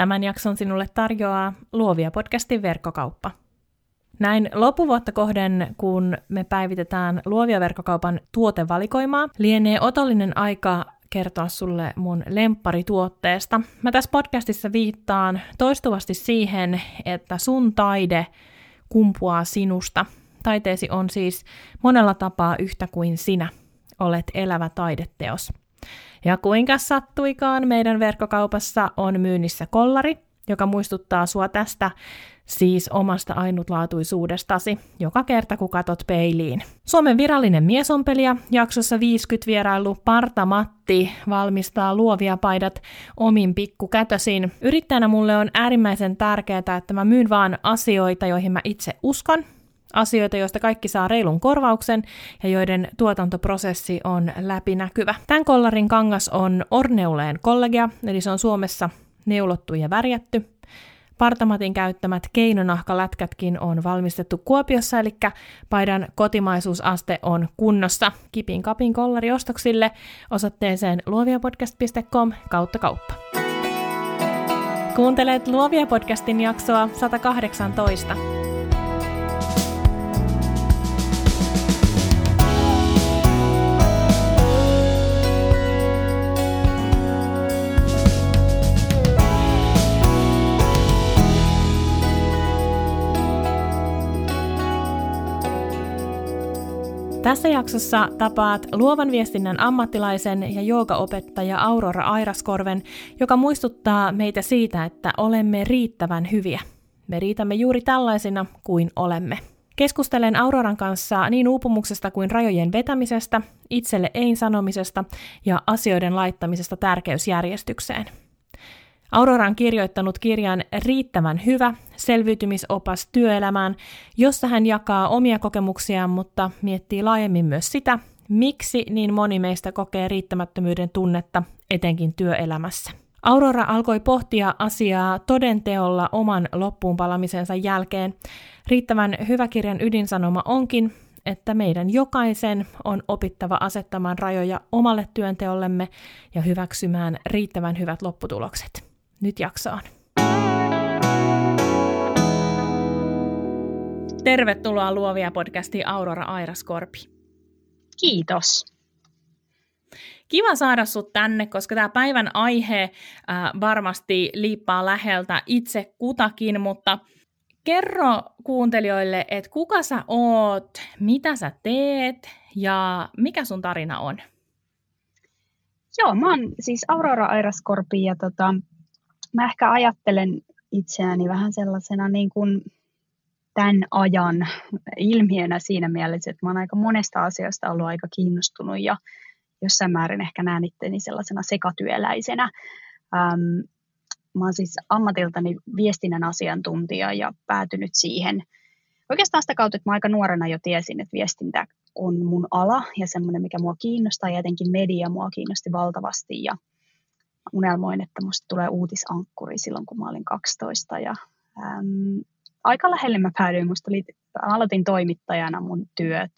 Tämän jakson sinulle tarjoaa Luovia podcastin verkkokauppa. Näin loppuvuotta kohden, kun me päivitetään Luovia verkkokaupan tuotevalikoimaa, lienee otollinen aika kertoa sulle mun lempparituotteesta. Mä tässä podcastissa viittaan toistuvasti siihen, että sun taide kumpuaa sinusta. Taiteesi on siis monella tapaa yhtä kuin sinä. Olet elävä taideteos. Ja kuinka sattuikaan, meidän verkkokaupassa on myynnissä kollari, joka muistuttaa sua tästä siis omasta ainutlaatuisuudestasi, joka kerta kun katot peiliin. Suomen virallinen miesompelija jaksossa 50 vierailu Parta Matti valmistaa luovia paidat omin pikkukätösin. Yrittäjänä mulle on äärimmäisen tärkeää, että mä myyn vaan asioita, joihin mä itse uskon, asioita, joista kaikki saa reilun korvauksen ja joiden tuotantoprosessi on läpinäkyvä. Tämän kollarin kangas on Orneuleen kollegia, eli se on Suomessa neulottu ja värjätty. Partamatin käyttämät keinonahkalätkätkin on valmistettu Kuopiossa, eli paidan kotimaisuusaste on kunnossa. Kipin kapin kollari ostoksille osoitteeseen luoviapodcast.com kautta kauppa. Kuuntelet Luovia podcastin jaksoa 118. Tässä jaksossa tapaat luovan viestinnän ammattilaisen ja joogaopettaja Aurora Airaskorven, joka muistuttaa meitä siitä, että olemme riittävän hyviä. Me riitämme juuri tällaisina kuin olemme. Keskustelen Auroran kanssa niin uupumuksesta kuin rajojen vetämisestä, itselle ei sanomisesta ja asioiden laittamisesta tärkeysjärjestykseen. Aurora on kirjoittanut kirjan Riittävän hyvä, selviytymisopas työelämään, jossa hän jakaa omia kokemuksiaan, mutta miettii laajemmin myös sitä, miksi niin moni meistä kokee riittämättömyyden tunnetta, etenkin työelämässä. Aurora alkoi pohtia asiaa todenteolla oman loppuunpalamisensa jälkeen. Riittävän hyvä kirjan ydinsanoma onkin, että meidän jokaisen on opittava asettamaan rajoja omalle työnteollemme ja hyväksymään riittävän hyvät lopputulokset nyt jaksoon. Tervetuloa Luovia podcastiin Aurora Airaskorpi. Kiitos. Kiva saada sut tänne, koska tämä päivän aihe äh, varmasti liippaa läheltä itse kutakin, mutta kerro kuuntelijoille, että kuka sä oot, mitä sä teet ja mikä sun tarina on? Joo, mä oon siis Aurora Airaskorpi ja tota, mä ehkä ajattelen itseäni vähän sellaisena niin kuin tämän ajan ilmiönä siinä mielessä, että mä oon aika monesta asiasta ollut aika kiinnostunut ja jossain määrin ehkä näen itteni sellaisena sekatyöläisenä. Ähm, mä oon siis ammatiltani viestinnän asiantuntija ja päätynyt siihen oikeastaan sitä kautta, että mä aika nuorena jo tiesin, että viestintä on mun ala ja semmoinen, mikä mua kiinnostaa ja etenkin media mua kiinnosti valtavasti ja unelmoin, että musta tulee uutisankkuri silloin, kun mä olin 12. Ja, äm, aika lähelle mä päädyin. Musta oli, aloitin toimittajana mun työt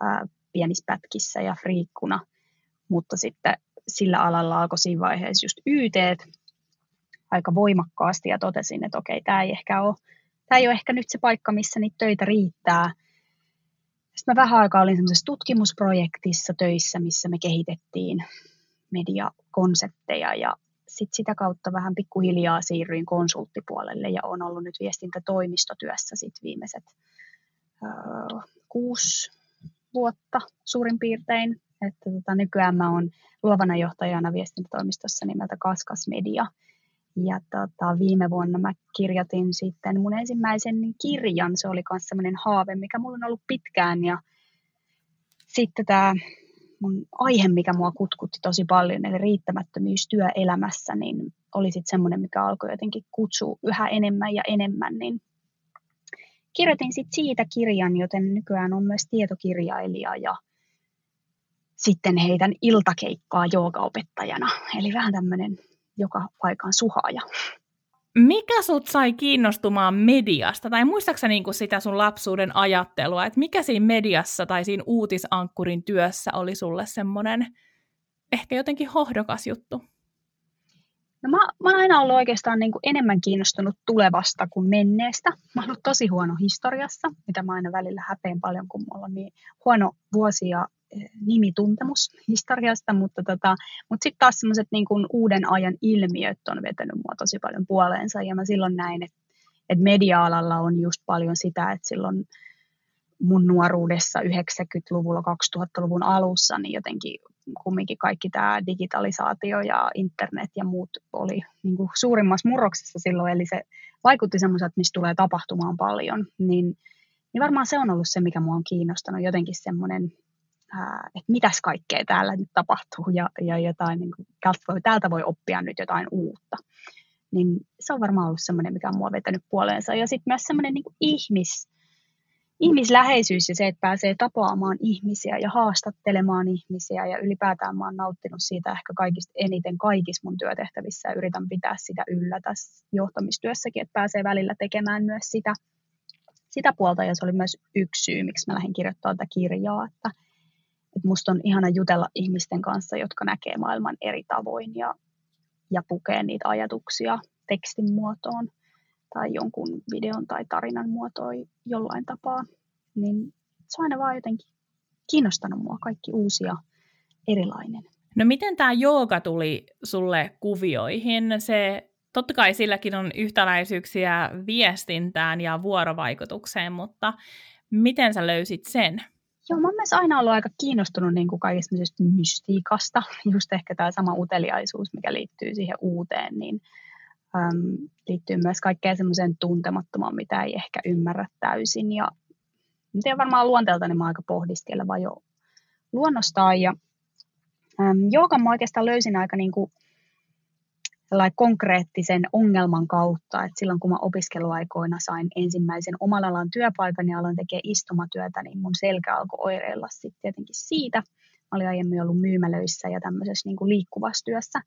ää, pienissä pätkissä ja friikkuna, mutta sitten sillä alalla alkoi siinä vaiheessa just YT aika voimakkaasti ja totesin, että okei, tämä ei ehkä ole, tämä ei ole ehkä nyt se paikka, missä niitä töitä riittää. Sitten mä vähän aikaa olin semmoisessa tutkimusprojektissa töissä, missä me kehitettiin mediakonsepteja ja sit sitä kautta vähän pikkuhiljaa siirryin konsulttipuolelle ja olen ollut nyt viestintätoimistotyössä sit viimeiset äh, kuusi vuotta suurin piirtein. Että tota, nykyään mä oon luovana johtajana viestintätoimistossa nimeltä Kaskas Media. Ja tota, viime vuonna mä kirjoitin sitten mun ensimmäisen kirjan. Se oli myös semmoinen haave, mikä mulla on ollut pitkään. Ja sitten tämä mun aihe, mikä mua kutkutti tosi paljon, eli riittämättömyys työelämässä, niin oli sitten semmoinen, mikä alkoi jotenkin kutsua yhä enemmän ja enemmän, niin kirjoitin sitten siitä kirjan, joten nykyään on myös tietokirjailija ja sitten heitän iltakeikkaa joogaopettajana, eli vähän tämmöinen joka paikan suhaaja. Mikä sut sai kiinnostumaan mediasta? Tai muistaaksä niin sitä sun lapsuuden ajattelua, että mikä siinä mediassa tai siinä uutisankkurin työssä oli sulle semmoinen ehkä jotenkin hohdokas juttu? No mä, mä oon aina ollut oikeastaan niin kuin enemmän kiinnostunut tulevasta kuin menneestä. Mä oon ollut tosi huono historiassa, mitä mä aina välillä häpeän paljon, kun mulla on niin huono vuosi ja nimituntemus historiasta, mutta, tota, mutta sitten taas semmoiset niin uuden ajan ilmiöt on vetänyt mua tosi paljon puoleensa. Ja mä silloin näin, että, että media-alalla on just paljon sitä, että silloin mun nuoruudessa 90-luvulla, 2000-luvun alussa, niin jotenkin kumminkin kaikki tämä digitalisaatio ja internet ja muut oli niin kuin suurimmassa murroksessa silloin, eli se vaikutti semmoiselta, mistä tulee tapahtumaan paljon, niin, niin varmaan se on ollut se, mikä mua on kiinnostanut, jotenkin semmoinen, että mitäs kaikkea täällä nyt tapahtuu ja, ja jotain, niin kuin, täältä voi oppia nyt jotain uutta. Niin se on varmaan ollut semmoinen, mikä on mua vetänyt puoleensa. Ja sitten myös semmoinen niin ihmis, ihmisläheisyys ja se, että pääsee tapaamaan ihmisiä ja haastattelemaan ihmisiä ja ylipäätään mä oon nauttinut siitä ehkä kaikista eniten kaikissa mun työtehtävissä ja yritän pitää sitä yllä tässä johtamistyössäkin, että pääsee välillä tekemään myös sitä, sitä puolta ja se oli myös yksi syy, miksi mä lähdin kirjoittamaan tätä kirjaa, että, että musta on ihana jutella ihmisten kanssa, jotka näkee maailman eri tavoin ja, ja pukee niitä ajatuksia tekstin muotoon tai jonkun videon tai tarinan muotoi jollain tapaa, niin se on aina vaan jotenkin kiinnostanut mua kaikki uusia erilainen. No miten tämä jooga tuli sulle kuvioihin? Se, totta kai silläkin on yhtäläisyyksiä viestintään ja vuorovaikutukseen, mutta miten sä löysit sen? Joo, mä oon myös aina ollut aika kiinnostunut niin kuin kaikista mystiikasta, just ehkä tämä sama uteliaisuus, mikä liittyy siihen uuteen, niin äm, liittyy myös kaikkeen semmoiseen tuntemattomaan, mitä ei ehkä ymmärrä täysin. Ja en tiedä, varmaan luonteelta niin mä aika pohdiskeleva jo luonnostaan. Ja äm, joogan mä oikeastaan löysin aika niin kuin konkreettisen ongelman kautta, että silloin kun mä opiskeluaikoina sain ensimmäisen oman alan työpaikan ja aloin tekemään istumatyötä, niin mun selkä alkoi oireilla sitten tietenkin siitä. Mä olin aiemmin ollut myymälöissä ja tämmöisessä niin kuin liikkuvassa työssä.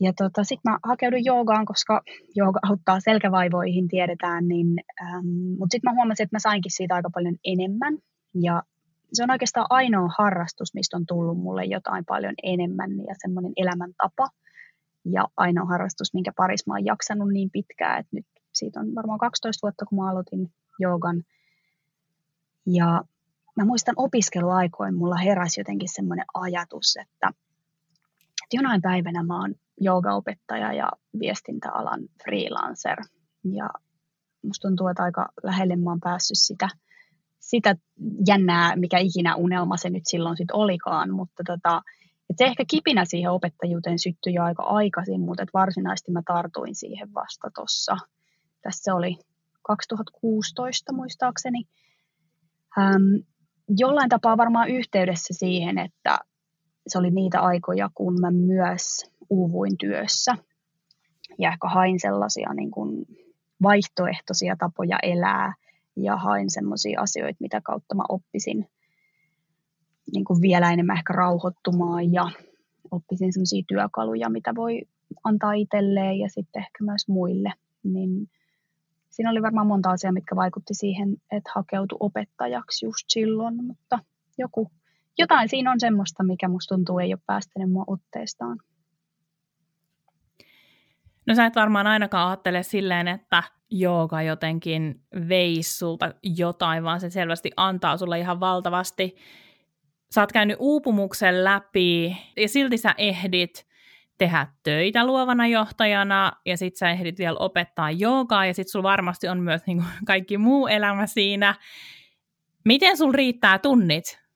Ja tota, sitten mä hakeudun joogaan, koska jooga auttaa selkävaivoihin, tiedetään, niin, ähm, mutta sitten mä huomasin, että mä sainkin siitä aika paljon enemmän. Ja se on oikeastaan ainoa harrastus, mistä on tullut mulle jotain paljon enemmän ja semmoinen elämäntapa. Ja ainoa harrastus, minkä parissa mä oon jaksanut niin pitkään, että nyt siitä on varmaan 12 vuotta, kun mä aloitin joogan. Ja mä muistan opiskeluaikoin, mulla heräsi jotenkin semmoinen ajatus, että, että jonain päivänä mä oon joogaopettaja ja viestintäalan freelancer. Ja musta tuntuu, että aika lähelle mä oon päässyt sitä, sitä jännää, mikä ikinä unelma se nyt silloin sit olikaan, mutta tota, et se ehkä kipinä siihen opettajuuteen syttyi jo aika aikaisin, mutta et varsinaisesti mä tartuin siihen vasta tuossa. Tässä oli 2016 muistaakseni. Ähm, jollain tapaa varmaan yhteydessä siihen, että se oli niitä aikoja, kun mä myös uuvuin työssä ja ehkä hain sellaisia niin kuin vaihtoehtoisia tapoja elää ja hain sellaisia asioita, mitä kautta mä oppisin niin kuin vielä enemmän ehkä rauhoittumaan ja oppisin sellaisia työkaluja, mitä voi antaa itselleen ja sitten ehkä myös muille. Niin siinä oli varmaan monta asiaa, mitkä vaikutti siihen, että hakeutui opettajaksi just silloin, mutta joku, jotain siinä on semmoista, mikä musta tuntuu ei ole päästänyt mua otteestaan. No sä et varmaan ainakaan ajattele silleen, että jooga jotenkin veisi sulta jotain, vaan se selvästi antaa sulle ihan valtavasti. Sä oot käynyt uupumuksen läpi ja silti sä ehdit tehdä töitä luovana johtajana ja sit sä ehdit vielä opettaa joogaa ja sit sulla varmasti on myös niin kuin kaikki muu elämä siinä. Miten sul riittää tunnit?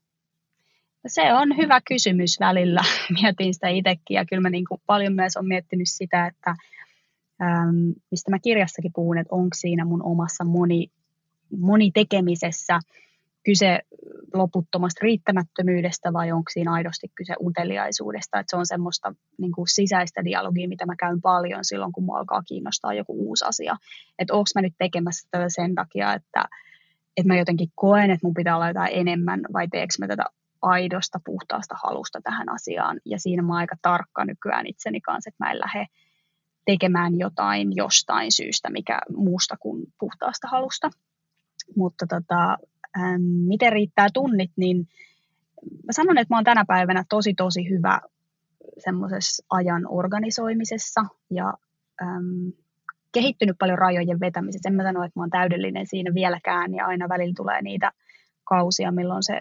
Se on hyvä kysymys välillä. Mietin sitä itsekin ja kyllä mä niin kuin paljon myös olen miettinyt sitä, että ähm, mistä mä kirjassakin puhun, että onko siinä mun omassa moni, monitekemisessä kyse loputtomasta riittämättömyydestä vai onko siinä aidosti kyse uteliaisuudesta. Että se on semmoista niin kuin sisäistä dialogia, mitä mä käyn paljon silloin, kun mua alkaa kiinnostaa joku uusi asia. Että onko mä nyt tekemässä tätä sen takia, että, että mä jotenkin koen, että mun pitää olla jotain enemmän vai teekö mä tätä aidosta, puhtaasta halusta tähän asiaan. Ja siinä mä oon aika tarkka nykyään itseni kanssa, että mä en lähde tekemään jotain jostain syystä, mikä muusta kuin puhtaasta halusta. Mutta tota, ähm, miten riittää tunnit, niin mä sanon, että mä oon tänä päivänä tosi tosi hyvä semmoisessa ajan organisoimisessa ja äm, kehittynyt paljon rajojen vetämisessä. En mä sano, että mä oon täydellinen siinä vieläkään ja aina välillä tulee niitä kausia, milloin se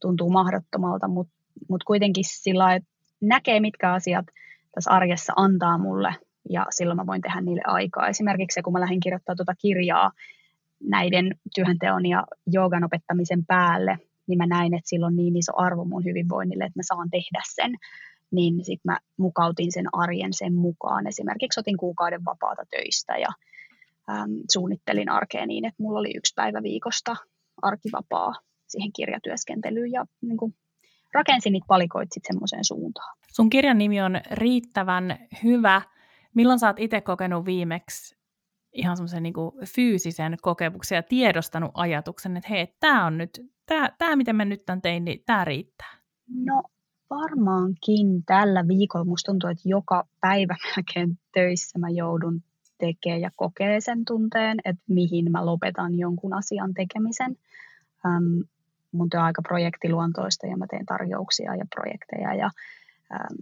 tuntuu mahdottomalta, mutta mut kuitenkin sillä että näkee, mitkä asiat tässä arjessa antaa mulle ja silloin mä voin tehdä niille aikaa. Esimerkiksi se, kun mä lähdin kirjoittamaan tuota kirjaa näiden työnteon ja joogan opettamisen päälle, niin mä näin, että sillä on niin iso arvo mun hyvinvoinnille, että mä saan tehdä sen. Niin sitten mä mukautin sen arjen sen mukaan. Esimerkiksi otin kuukauden vapaata töistä ja äm, suunnittelin arkea niin, että mulla oli yksi päivä viikosta arkivapaa siihen kirjatyöskentelyyn ja niin kuin, rakensin niitä palikoit sitten semmoiseen suuntaan. Sun kirjan nimi on Riittävän hyvä. Milloin sä oot itse kokenut viimeksi ihan semmoisen niin fyysisen kokemuksen ja tiedostanut ajatuksen, että hei, tämä on nyt, tämä, mitä mä nyt tämän tein, niin tämä riittää? No varmaankin tällä viikolla musta tuntuu, että joka päivä melkein töissä mä joudun tekemään ja kokee sen tunteen, että mihin mä lopetan jonkun asian tekemisen. Ähm, mun työ on aika projektiluontoista ja mä teen tarjouksia ja projekteja ja ähm,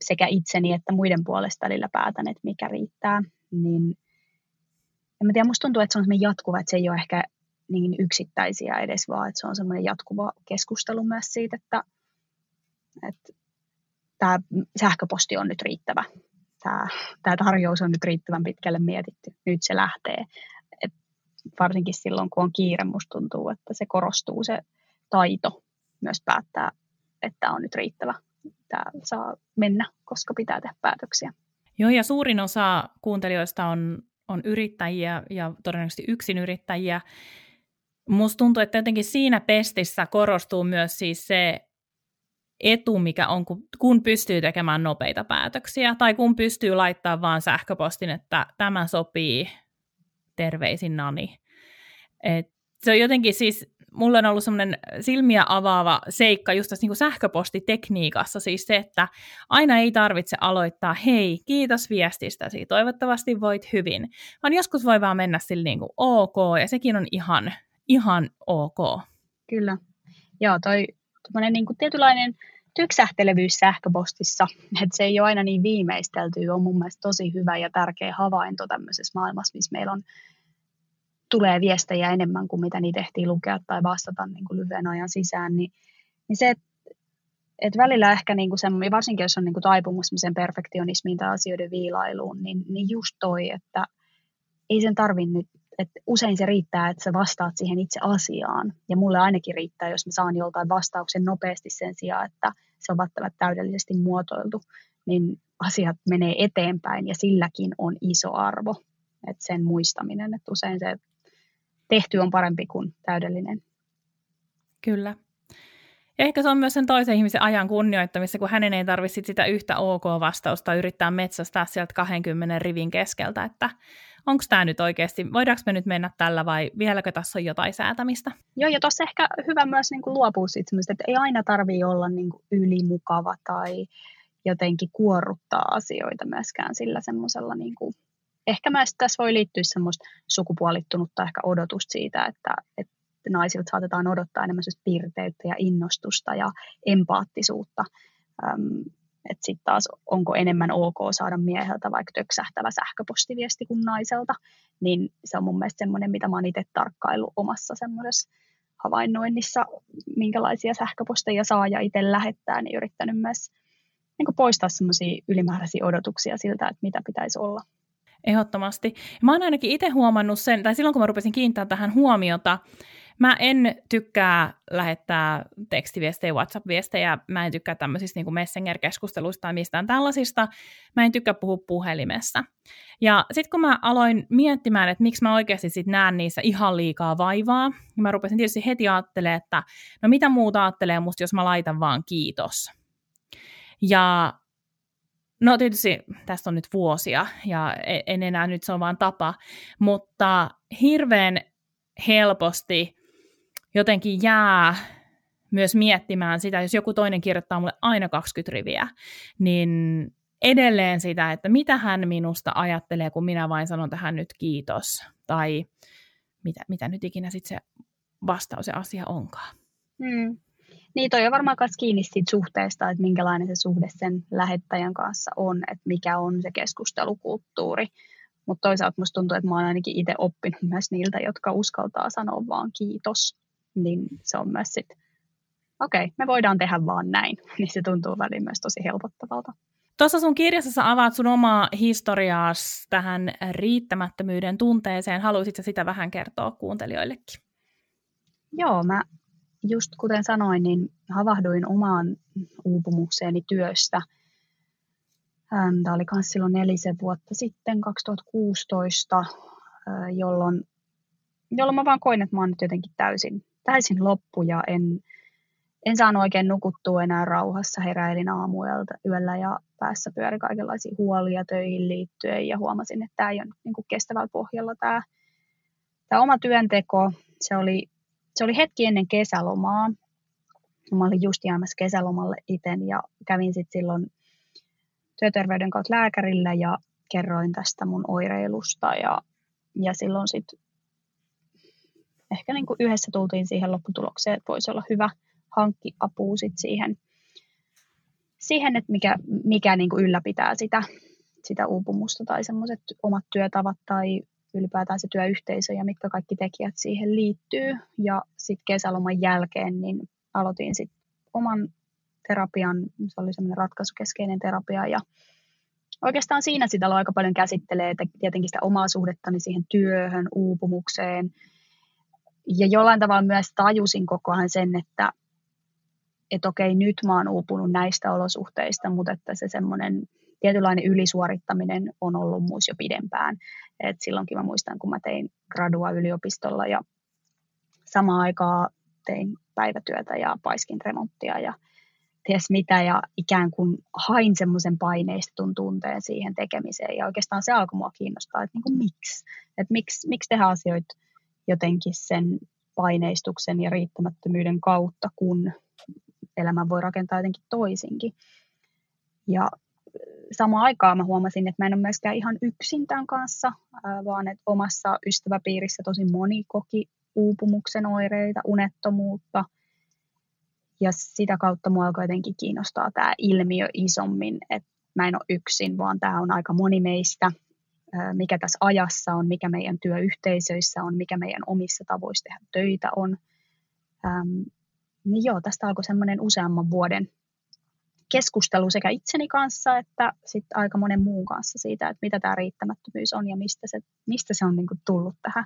sekä itseni että muiden puolesta välillä päätän, että mikä riittää. Niin en mä tiedä, musta tuntuu, että se on semmoinen jatkuva, että se ei ole ehkä niin yksittäisiä edes, vaan että se on semmoinen jatkuva keskustelu myös siitä, että, että tämä sähköposti on nyt riittävä. Tämä, tämä tarjous on nyt riittävän pitkälle mietitty. Nyt se lähtee. Et varsinkin silloin, kun on kiire, musta tuntuu, että se korostuu se taito myös päättää, että on nyt riittävä. Tämä saa mennä, koska pitää tehdä päätöksiä. Joo, ja suurin osa kuuntelijoista on on yrittäjiä ja todennäköisesti yrittäjiä. Musta tuntuu, että jotenkin siinä pestissä korostuu myös siis se etu, mikä on, kun pystyy tekemään nopeita päätöksiä, tai kun pystyy laittaa vaan sähköpostin, että tämä sopii, terveisin Nani. Et se on jotenkin siis mulla on ollut semmoinen silmiä avaava seikka just tässä niin kuin sähköpostitekniikassa, siis se, että aina ei tarvitse aloittaa, hei, kiitos viestistäsi, toivottavasti voit hyvin, vaan joskus voi vaan mennä sille niin kuin ok, ja sekin on ihan, ihan ok. Kyllä. Joo, toi niin kuin tietynlainen tyksähtelevyys sähköpostissa, että se ei ole aina niin viimeistelty, on mun mielestä tosi hyvä ja tärkeä havainto tämmöisessä maailmassa, missä meillä on tulee viestejä enemmän kuin mitä niitä ehtii lukea tai vastata niin kuin lyhyen ajan sisään, niin, niin se, että et välillä ehkä niin kuin semmoinen, varsinkin jos on niin kuin taipumus perfektionismiin tai asioiden viilailuun, niin, niin just toi, että ei sen tarvi nyt, että usein se riittää, että sä vastaat siihen itse asiaan. Ja mulle ainakin riittää, jos mä saan joltain vastauksen nopeasti sen sijaan, että se on välttämättä täydellisesti muotoiltu, niin asiat menee eteenpäin ja silläkin on iso arvo. Että sen muistaminen, että usein se tehty on parempi kuin täydellinen. Kyllä. Ja ehkä se on myös sen toisen ihmisen ajan kunnioittamista, kun hänen ei tarvitse sitä yhtä ok-vastausta yrittää metsästää sieltä 20 rivin keskeltä, että onko tämä nyt oikeasti, voidaanko me nyt mennä tällä vai vieläkö tässä on jotain säätämistä? Joo, ja tuossa ehkä hyvä myös niin kuin luopua siitä että ei aina tarvitse olla niin kuin ylimukava tai jotenkin kuorruttaa asioita myöskään sillä semmoisella niin kuin ehkä myös tässä voi liittyä semmoista sukupuolittunutta ehkä odotusta siitä, että, että naisilta saatetaan odottaa enemmän pirteyttä ja innostusta ja empaattisuutta. Että sitten taas onko enemmän ok saada mieheltä vaikka töksähtävä sähköpostiviesti kuin naiselta, niin se on mun mielestä semmoinen, mitä mä oon itse tarkkailu omassa semmoisessa havainnoinnissa, minkälaisia sähköposteja saa ja itse lähettää, niin yrittänyt myös niin poistaa semmoisia ylimääräisiä odotuksia siltä, että mitä pitäisi olla. Ehdottomasti. Mä oon ainakin itse huomannut sen, tai silloin kun mä rupesin kiinnittämään tähän huomiota, mä en tykkää lähettää tekstiviestejä, WhatsApp-viestejä, mä en tykkää tämmöisistä niin Messenger-keskusteluista tai mistään tällaisista, mä en tykkää puhua puhelimessa. Ja sitten kun mä aloin miettimään, että miksi mä oikeasti sit näen niissä ihan liikaa vaivaa, niin mä rupesin tietysti heti ajattelemaan, että no mitä muuta ajattelee musta, jos mä laitan vaan kiitos. Ja No tietysti tästä on nyt vuosia ja e, en enää nyt se on vaan tapa, mutta hirveän helposti jotenkin jää myös miettimään sitä, jos joku toinen kirjoittaa mulle aina 20 riviä, niin edelleen sitä, että mitä hän minusta ajattelee, kun minä vain sanon tähän nyt kiitos, tai mitä, mitä nyt ikinä sitten se vastaus ja asia onkaan. Hmm. Niin, toi on varmaan myös kiinni siitä suhteesta, että minkälainen se suhde sen lähettäjän kanssa on, että mikä on se keskustelukulttuuri. Mutta toisaalta musta tuntuu, että mä oon ainakin itse oppinut myös niiltä, jotka uskaltaa sanoa vaan kiitos. Niin se on myös sitten, okei, okay, me voidaan tehdä vaan näin. Niin se tuntuu väliin myös tosi helpottavalta. Tuossa sun kirjassa sä avaat sun omaa historiaas tähän riittämättömyyden tunteeseen. Haluaisitko sitä vähän kertoa kuuntelijoillekin? Joo, mä just kuten sanoin, niin havahduin omaan uupumukseeni työstä. Tämä oli myös silloin nelisen vuotta sitten, 2016, jolloin, jolloin mä vaan koin, että mä oon nyt jotenkin täysin, täysin loppu ja en, en saanut oikein nukuttua enää rauhassa. Heräilin aamuelta yöllä ja päässä pyöri kaikenlaisia huolia töihin liittyen ja huomasin, että tämä ei ole niin kestävällä pohjalla tämä, tämä oma työnteko. Se oli, se oli hetki ennen kesälomaa. Mä olin just jäämässä kesälomalle itse ja kävin sitten silloin työterveyden kautta lääkärillä ja kerroin tästä mun oireilusta ja, ja silloin sitten ehkä niin kuin yhdessä tultiin siihen lopputulokseen, että voisi olla hyvä hankki apua sit siihen siihen, että mikä, mikä niin kuin ylläpitää sitä, sitä uupumusta tai semmoiset omat työtavat tai ylipäätään se työyhteisö ja mitkä kaikki tekijät siihen liittyy. Ja sitten kesäloman jälkeen niin aloitin sitten oman terapian, se oli semmoinen ratkaisukeskeinen terapia ja oikeastaan siinä sitä aika paljon käsittelee, että tietenkin sitä omaa suhdettani siihen työhön, uupumukseen. Ja jollain tavalla myös tajusin koko ajan sen, että että okei, nyt mä oon uupunut näistä olosuhteista, mutta että se semmoinen tietynlainen ylisuorittaminen on ollut muus jo pidempään. Et silloinkin mä muistan, kun mä tein gradua yliopistolla ja samaan aikaan tein päivätyötä ja paiskin remonttia ja ties mitä ja ikään kuin hain semmoisen paineistetun tunteen siihen tekemiseen ja oikeastaan se alkoi mua kiinnostaa, että niin kuin miksi, että miksi, miksi tehdä asioita jotenkin sen paineistuksen ja riittämättömyyden kautta, kun elämän voi rakentaa jotenkin toisinkin. Ja samaan aikaan mä huomasin, että mä en ole myöskään ihan yksin tämän kanssa, vaan että omassa ystäväpiirissä tosi moni koki uupumuksen oireita, unettomuutta. Ja sitä kautta mua alkoi jotenkin kiinnostaa tämä ilmiö isommin, että mä en ole yksin, vaan tämä on aika moni meistä, mikä tässä ajassa on, mikä meidän työyhteisöissä on, mikä meidän omissa tavoissa tehdä töitä on niin joo, tästä alkoi semmoinen useamman vuoden keskustelu sekä itseni kanssa että sitten aika monen muun kanssa siitä, että mitä tämä riittämättömyys on ja mistä se, mistä se on niin kuin tullut tähän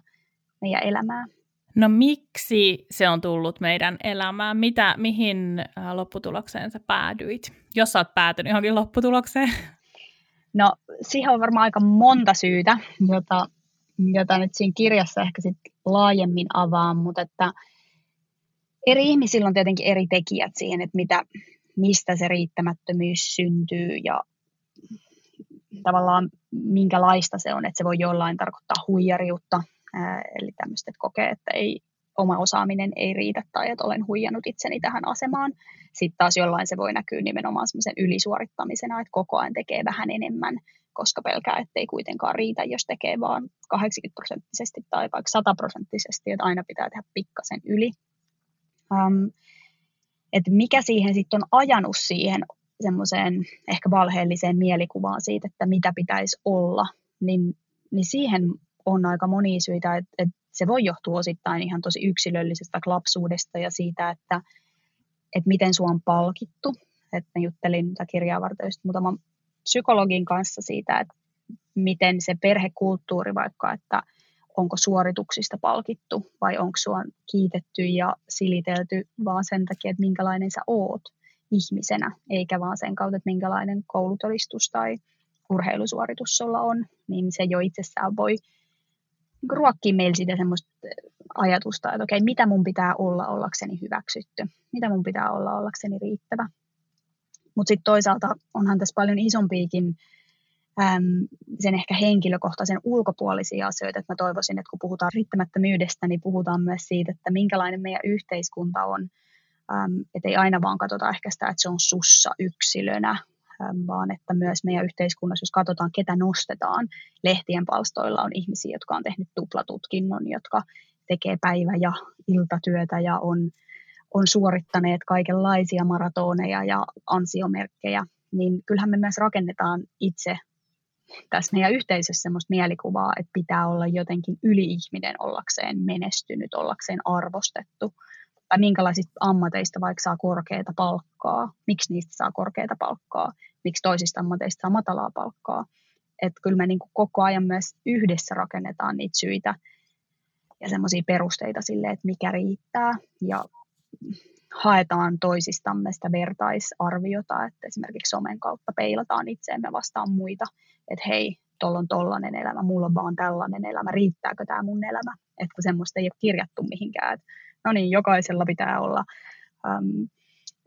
meidän elämään. No miksi se on tullut meidän elämään? Mitä, mihin äh, lopputulokseen sä päädyit, jos sä oot päätynyt johonkin lopputulokseen? No siihen on varmaan aika monta syytä, jota, jota nyt siinä kirjassa ehkä sit laajemmin avaan, mutta että eri ihmisillä on tietenkin eri tekijät siihen, että mitä, mistä se riittämättömyys syntyy ja tavallaan minkälaista se on, että se voi jollain tarkoittaa huijariutta, eli tämmöistä, että kokee, että ei, oma osaaminen ei riitä tai että olen huijannut itseni tähän asemaan. Sitten taas jollain se voi näkyä nimenomaan semmoisen ylisuorittamisena, että koko ajan tekee vähän enemmän, koska pelkää, että ei kuitenkaan riitä, jos tekee vaan 80 prosenttisesti tai vaikka 100 prosenttisesti, että aina pitää tehdä pikkasen yli. Um, että mikä siihen sitten on ajanut siihen semmoiseen ehkä valheelliseen mielikuvaan siitä, että mitä pitäisi olla, niin, niin siihen on aika monia syitä, että, että se voi johtua osittain ihan tosi yksilöllisestä lapsuudesta ja siitä, että, että miten sua on palkittu. Että juttelin tätä kirjaa varten just muutaman psykologin kanssa siitä, että miten se perhekulttuuri vaikka, että onko suorituksista palkittu vai onko sua kiitetty ja silitelty vaan sen takia, että minkälainen sä oot ihmisenä, eikä vaan sen kautta, että minkälainen koulutodistus tai urheilusuoritus sulla on, niin se jo itsessään voi ruokkia meillä sitä semmoista ajatusta, että okei, mitä mun pitää olla ollakseni hyväksytty, mitä mun pitää olla ollakseni riittävä. Mutta sitten toisaalta onhan tässä paljon isompiakin äm, sen ehkä henkilökohtaisen ulkopuolisia asioita. Että mä toivoisin, että kun puhutaan riittämättömyydestä, niin puhutaan myös siitä, että minkälainen meidän yhteiskunta on. Että ei aina vaan katsota ehkä sitä, että se on sussa yksilönä, äm, vaan että myös meidän yhteiskunnassa, jos katsotaan, ketä nostetaan, lehtien palstoilla on ihmisiä, jotka on tehnyt tuplatutkinnon, jotka tekee päivä- ja iltatyötä ja on on suorittaneet kaikenlaisia maratoneja ja ansiomerkkejä, niin kyllähän me myös rakennetaan itse tässä meidän yhteisössä semmoista mielikuvaa, että pitää olla jotenkin yli-ihminen ollakseen menestynyt, ollakseen arvostettu. Tai minkälaisista ammateista vaikka saa korkeata palkkaa, miksi niistä saa korkeata palkkaa, miksi toisista ammateista saa matalaa palkkaa. Että kyllä me niin kuin koko ajan myös yhdessä rakennetaan niitä syitä ja semmoisia perusteita sille, että mikä riittää. Ja haetaan toisistamme sitä vertaisarviota, että esimerkiksi somen kautta peilataan itseemme vastaan muita, että hei, tuolla on tollainen elämä, mulla on vaan tällainen elämä, riittääkö tämä mun elämä, että kun semmoista ei ole kirjattu mihinkään, no niin, jokaisella pitää olla äm,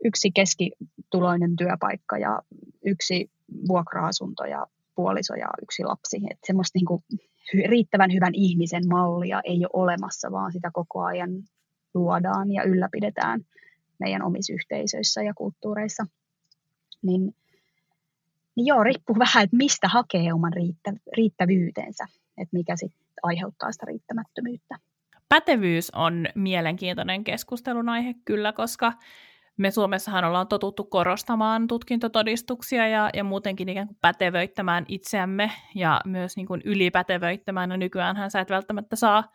yksi keskituloinen työpaikka ja yksi vuokra-asunto ja puoliso ja yksi lapsi, että semmoista niin kuin riittävän hyvän ihmisen mallia ei ole olemassa, vaan sitä koko ajan luodaan ja ylläpidetään meidän omissa yhteisöissä ja kulttuureissa. Niin, niin joo, riippuu vähän, että mistä hakee oman riittä, riittävyytensä, että mikä sitten aiheuttaa sitä riittämättömyyttä. Pätevyys on mielenkiintoinen keskustelun aihe kyllä, koska me Suomessahan ollaan totuttu korostamaan tutkintotodistuksia ja, ja muutenkin ikään kuin pätevöittämään itseämme ja myös niin kuin ylipätevöittämään. Ja nykyäänhän sä et välttämättä saa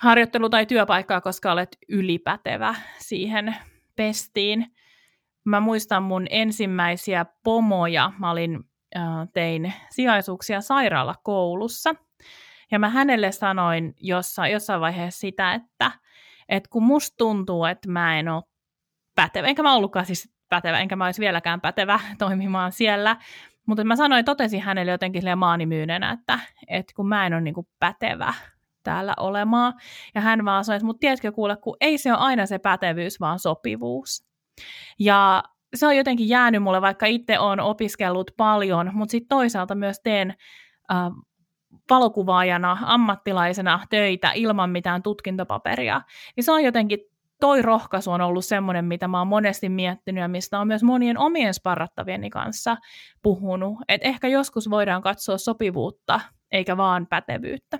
harjoittelu- tai työpaikkaa, koska olet ylipätevä siihen pestiin. Mä muistan mun ensimmäisiä pomoja. Mä olin, äh, tein sijaisuuksia sairaalakoulussa. Ja mä hänelle sanoin jossain, jossain vaiheessa sitä, että, että kun musta tuntuu, että mä en ole pätevä, enkä mä ollutkaan siis pätevä, enkä mä olisi vieläkään pätevä toimimaan siellä, mutta mä sanoin, totesin hänelle jotenkin maanimyynenä, että, että kun mä en ole niin pätevä täällä olemaan. Ja hän vaan sanoi, että mutta tiedätkö kuule, kun ei se ole aina se pätevyys, vaan sopivuus. Ja se on jotenkin jäänyt mulle, vaikka itse olen opiskellut paljon, mutta sitten toisaalta myös teen äh, valokuvaajana, ammattilaisena töitä ilman mitään tutkintopaperia. Niin se on jotenkin toi rohkaisu on ollut semmoinen, mitä mä oon monesti miettinyt ja mistä on myös monien omien sparrattavieni kanssa puhunut. Että ehkä joskus voidaan katsoa sopivuutta eikä vaan pätevyyttä.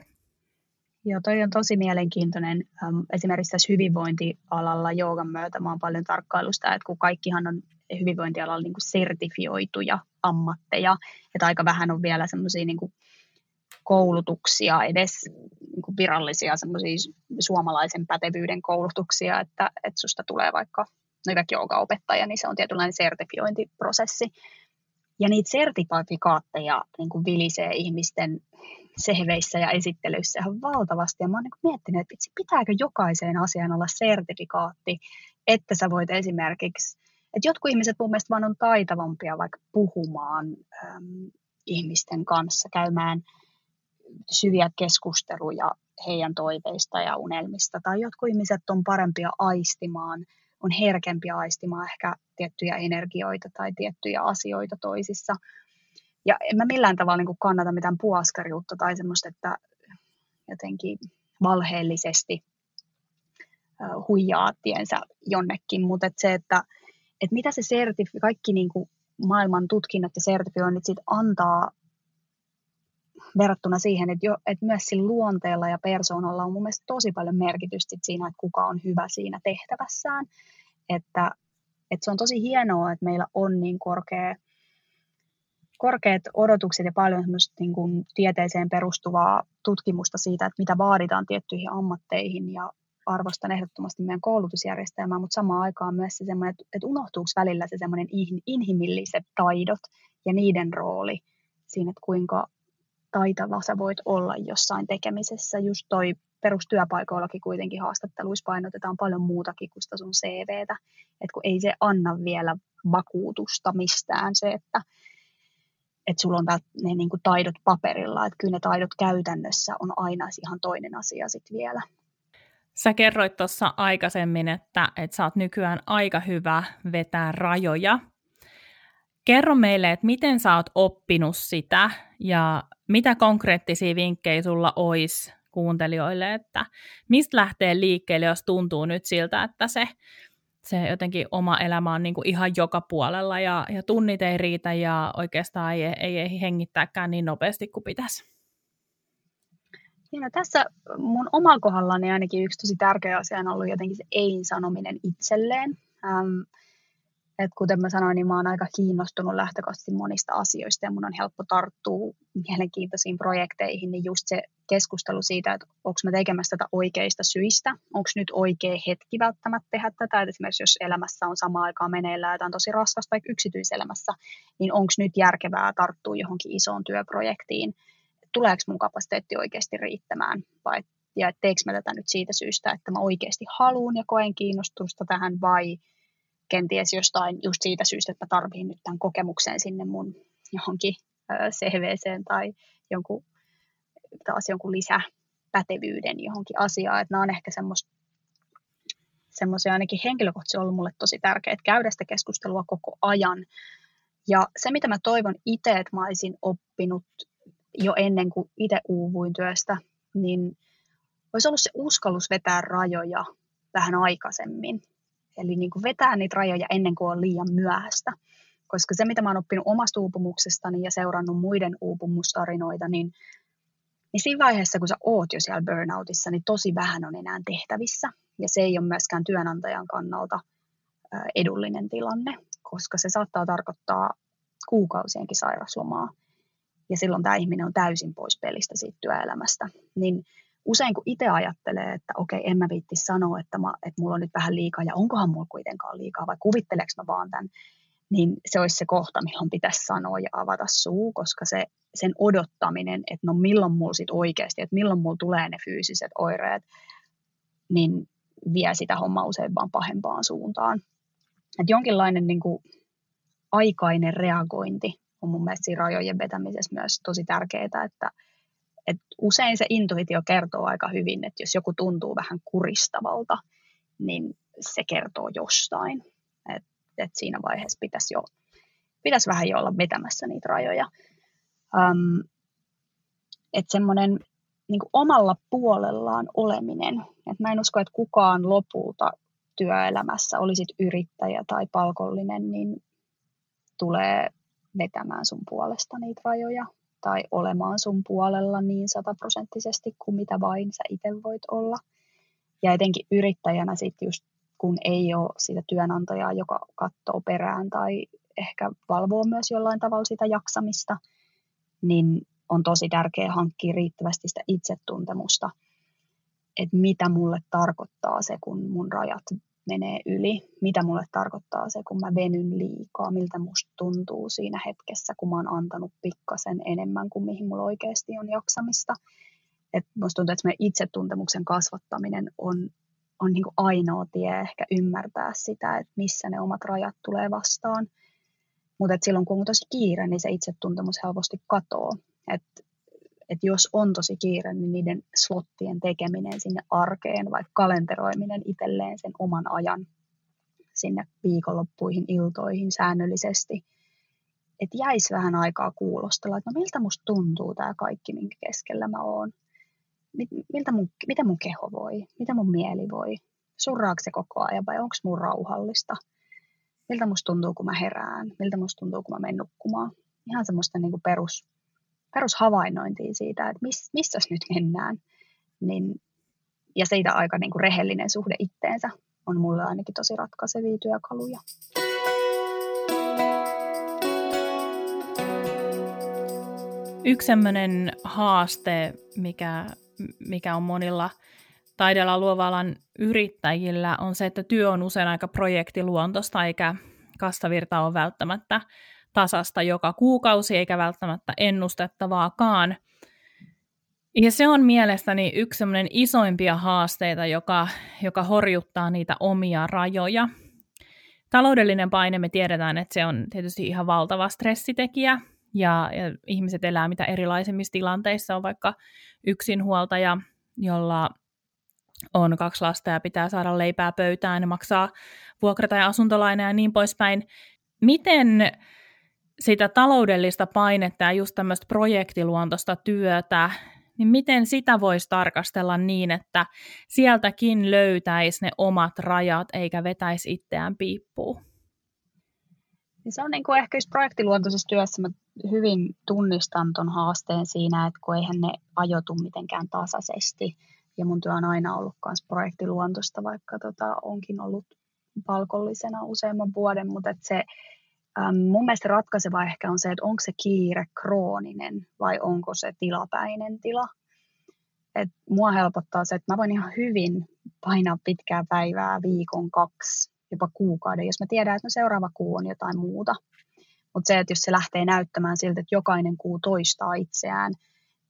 Joo, toi on tosi mielenkiintoinen. Esimerkiksi tässä hyvinvointialalla joogan myötä mä oon paljon tarkkailusta, että kun kaikkihan on hyvinvointialalla niin kuin sertifioituja ammatteja, että aika vähän on vielä semmoisia niin koulutuksia, edes niin kuin virallisia semmoisia suomalaisen pätevyyden koulutuksia, että, että susta tulee vaikka no vaikka opettaja, niin se on tietynlainen sertifiointiprosessi. Ja niitä sertifikaatteja niin kuin vilisee ihmisten sehveissä ja esittelyissä ihan valtavasti. Ja mä oon niin miettinyt, että itse pitääkö jokaiseen asiaan olla sertifikaatti, että sä voit esimerkiksi, että jotkut ihmiset mun mielestä vaan on taitavampia vaikka puhumaan äm, ihmisten kanssa, käymään syviä keskusteluja heidän toiveista ja unelmista. Tai jotkut ihmiset on parempia aistimaan, on herkempiä aistimaan ehkä tiettyjä energioita tai tiettyjä asioita toisissa. Ja en mä millään tavalla niin kannata mitään puoskariutta tai semmoista, että jotenkin valheellisesti huijaa tiensä jonnekin, mutta et se, että et mitä se sertifi, kaikki niin kuin maailman tutkinnot ja sertifioinnit sit antaa verrattuna siihen, että, jo, että myös sillä luonteella ja persoonalla on mun mielestä tosi paljon merkitystä siinä, että kuka on hyvä siinä tehtävässään. Että, että se on tosi hienoa, että meillä on niin korkea, korkeat odotukset ja paljon niin kuin tieteeseen perustuvaa tutkimusta siitä, että mitä vaaditaan tiettyihin ammatteihin ja arvostan ehdottomasti meidän koulutusjärjestelmää, mutta samaan aikaan myös se semmoinen, että, unohtuuko välillä se semmoinen inhimilliset taidot ja niiden rooli siinä, että kuinka taitava sä voit olla jossain tekemisessä. Just toi perustyöpaikoillakin kuitenkin haastatteluissa painotetaan paljon muutakin kuin sitä sun CVtä. että kun ei se anna vielä vakuutusta mistään se, että että sulla on ne niin kuin taidot paperilla, että kyllä ne taidot käytännössä on aina ihan toinen asia sitten vielä. Sä kerroit tuossa aikaisemmin, että, että sä oot nykyään aika hyvä vetää rajoja. Kerro meille, että miten sä oot oppinut sitä ja mitä konkreettisia vinkkejä sulla olisi kuuntelijoille, että mistä lähtee liikkeelle, jos tuntuu nyt siltä, että se, se jotenkin oma elämä on niin kuin ihan joka puolella ja, ja tunnit ei riitä ja oikeastaan ei, ei, ei hengittääkään niin nopeasti kuin pitäisi. No tässä mun omalla kohdallani ainakin yksi tosi tärkeä asia on ollut jotenkin se ei-sanominen itselleen. Ähm, et kuten mä sanoin, niin mä oon aika kiinnostunut lähtökohtaisesti monista asioista ja mun on helppo tarttua mielenkiintoisiin projekteihin, niin just se keskustelu siitä, että onko mä tekemässä tätä oikeista syistä, onko nyt oikea hetki välttämättä tehdä tätä, että esimerkiksi jos elämässä on sama aikaa meneillään jotain tosi raskasta vaikka yksityiselämässä, niin onko nyt järkevää tarttua johonkin isoon työprojektiin, tuleeko mun kapasiteetti oikeasti riittämään vai ja teekö mä tätä nyt siitä syystä, että mä oikeasti haluan ja koen kiinnostusta tähän vai kenties jostain just siitä syystä, että tarviin nyt tämän kokemuksen sinne mun johonkin CVCen tai jonkun, taas jonkun lisäpätevyyden johonkin asiaan. Että nämä on ehkä semmoisia ainakin henkilökohtaisesti ollut mulle tosi tärkeää, käydä sitä keskustelua koko ajan. Ja se, mitä mä toivon itse, että mä olisin oppinut jo ennen kuin itse uuvuin työstä, niin olisi ollut se uskallus vetää rajoja vähän aikaisemmin. Eli niin kuin vetää niitä rajoja ennen kuin on liian myöhäistä. Koska se, mitä mä oon oppinut omasta uupumuksestani ja seurannut muiden uupumustarinoita, niin, niin siinä vaiheessa, kun sä oot jo siellä burnoutissa, niin tosi vähän on enää tehtävissä. Ja se ei ole myöskään työnantajan kannalta edullinen tilanne, koska se saattaa tarkoittaa kuukausienkin sairaslomaa. Ja silloin tämä ihminen on täysin pois pelistä siitä työelämästä. Niin usein kun itse ajattelee, että okei, en mä viitti sanoa, että, mä, että mulla on nyt vähän liikaa ja onkohan mulla kuitenkaan liikaa vai kuvitteleeko mä vaan tämän, niin se olisi se kohta, milloin pitäisi sanoa ja avata suu, koska se, sen odottaminen, että no milloin mulla sit oikeasti, että milloin mulla tulee ne fyysiset oireet, niin vie sitä hommaa usein vaan pahempaan suuntaan. Et jonkinlainen niin kuin, aikainen reagointi on mun mielestä siinä rajojen vetämisessä myös tosi tärkeää, että et usein se intuitio kertoo aika hyvin, että jos joku tuntuu vähän kuristavalta, niin se kertoo jostain. Et, et siinä vaiheessa pitäisi, jo, pitäisi vähän jo olla vetämässä niitä rajoja. Um, että semmoinen niin omalla puolellaan oleminen. Et mä en usko, että kukaan lopulta työelämässä, olisit yrittäjä tai palkollinen, niin tulee vetämään sun puolesta niitä rajoja tai olemaan sun puolella niin sataprosenttisesti kuin mitä vain sä itse voit olla. Ja etenkin yrittäjänä sitten just kun ei ole sitä työnantajaa, joka katsoo perään tai ehkä valvoo myös jollain tavalla sitä jaksamista, niin on tosi tärkeää hankkia riittävästi sitä itsetuntemusta, että mitä mulle tarkoittaa se, kun mun rajat menee yli, mitä mulle tarkoittaa se, kun mä venyn liikaa, miltä musta tuntuu siinä hetkessä, kun mä oon antanut pikkasen enemmän kuin mihin mulla oikeasti on jaksamista. Et musta tuntuu, että itsetuntemuksen kasvattaminen on, on niin kuin ainoa tie ehkä ymmärtää sitä, että missä ne omat rajat tulee vastaan. Mutta silloin kun on tosi kiire, niin se itsetuntemus helposti katoo. että että jos on tosi kiire, niin niiden slottien tekeminen sinne arkeen, vaikka kalenteroiminen itselleen sen oman ajan sinne viikonloppuihin, iltoihin säännöllisesti, että jäisi vähän aikaa kuulostella, että no miltä musta tuntuu tämä kaikki, minkä keskellä mä oon. Miltä mun, mitä mun keho voi, mitä mun mieli voi, surraako se koko ajan vai onko mun rauhallista, miltä musta tuntuu, kun mä herään, miltä musta tuntuu, kun mä menen nukkumaan. Ihan semmoista niin kuin perus, perushavainnointia siitä, että miss, missä nyt mennään. Niin, ja siitä aika niin kuin rehellinen suhde itteensä on mulle ainakin tosi ratkaisevia työkaluja. Yksi sellainen haaste, mikä, mikä on monilla taidella luovalan yrittäjillä, on se, että työ on usein aika projektiluontosta, eikä kassavirta ole välttämättä tasasta joka kuukausi, eikä välttämättä ennustettavaakaan. Ja se on mielestäni yksi semmoinen isoimpia haasteita, joka, joka horjuttaa niitä omia rajoja. Taloudellinen paine, me tiedetään, että se on tietysti ihan valtava stressitekijä, ja, ja ihmiset elää mitä erilaisimmissa tilanteissa, on vaikka yksinhuoltaja, jolla on kaksi lasta ja pitää saada leipää pöytään ja maksaa vuokra- tai asuntolaina ja niin poispäin. Miten sitä taloudellista painetta ja just tämmöistä projektiluontoista työtä, niin miten sitä voisi tarkastella niin, että sieltäkin löytäisi ne omat rajat eikä vetäisi itseään piippuun? Niin se on niin kuin ehkä projektiluontoisessa työssä, mä hyvin tunnistan ton haasteen siinä, että kun eihän ne ajotu mitenkään tasaisesti. Ja mun työ on aina ollut myös projektiluontosta, vaikka tota, onkin ollut palkollisena useamman vuoden, mutta et se, äm, mun mielestä ratkaiseva ehkä on se, että onko se kiire krooninen vai onko se tilapäinen tila. Et mua helpottaa se, että mä voin ihan hyvin painaa pitkää päivää viikon, kaksi, jopa kuukauden, jos mä tiedän, että no seuraava kuu on jotain muuta. Mutta se, että jos se lähtee näyttämään siltä, että jokainen kuu toistaa itseään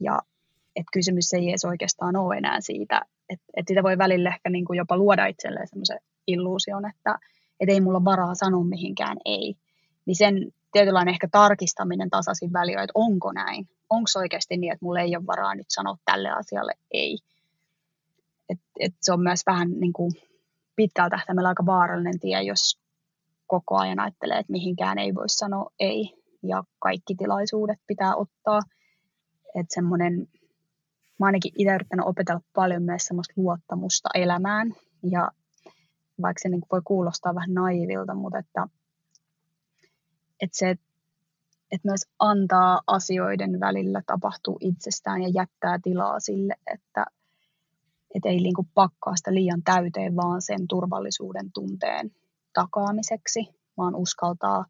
ja että kysymys ei edes oikeastaan ole enää siitä, että, että sitä voi välillä ehkä niin kuin jopa luoda itselleen semmoisen illuusion, että, että ei mulla varaa sanoa mihinkään ei. Niin sen tietynlainen ehkä tarkistaminen tasaisin väliin, että onko näin, onko oikeasti niin, että mulla ei ole varaa nyt sanoa tälle asialle ei. Et, et se on myös vähän niin kuin pitkällä tähtäimellä aika vaarallinen tie, jos koko ajan ajattelee, että mihinkään ei voi sanoa ei ja kaikki tilaisuudet pitää ottaa. Että semmoinen, mä ainakin itse yrittänyt opetella paljon myös semmoista luottamusta elämään ja vaikka se niin voi kuulostaa vähän naivilta, mutta että, että se, että myös antaa asioiden välillä tapahtuu itsestään ja jättää tilaa sille, että, että ei niin pakkaa sitä liian täyteen vaan sen turvallisuuden tunteen takaamiseksi, vaan uskaltaa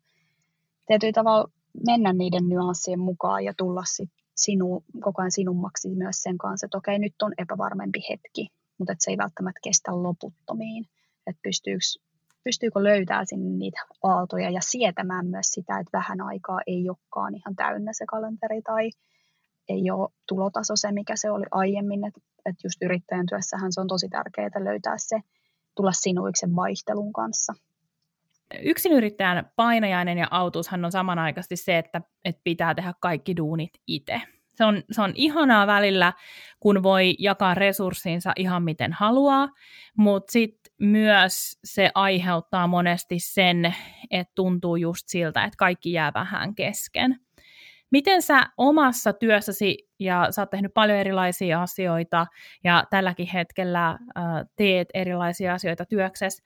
tietyllä tavalla mennä niiden nyanssien mukaan ja tulla sit sinu, koko ajan sinummaksi myös sen kanssa, että okei, nyt on epävarmempi hetki, mutta että se ei välttämättä kestä loputtomiin. Että pystyykö, pystyykö löytää sinne niitä aaltoja ja sietämään myös sitä, että vähän aikaa ei olekaan ihan täynnä se kalenteri tai ei ole tulotaso se, mikä se oli aiemmin. Että et just yrittäjän työssähän se on tosi tärkeää löytää se, tulla sinuiksi vaihtelun kanssa yksinyrittäjän painajainen ja autuushan on samanaikaisesti se, että, että pitää tehdä kaikki duunit itse. Se on, se on ihanaa välillä, kun voi jakaa resurssinsa ihan miten haluaa, mutta sitten myös se aiheuttaa monesti sen, että tuntuu just siltä, että kaikki jää vähän kesken. Miten sä omassa työssäsi, ja sä oot tehnyt paljon erilaisia asioita, ja tälläkin hetkellä äh, teet erilaisia asioita työksessä,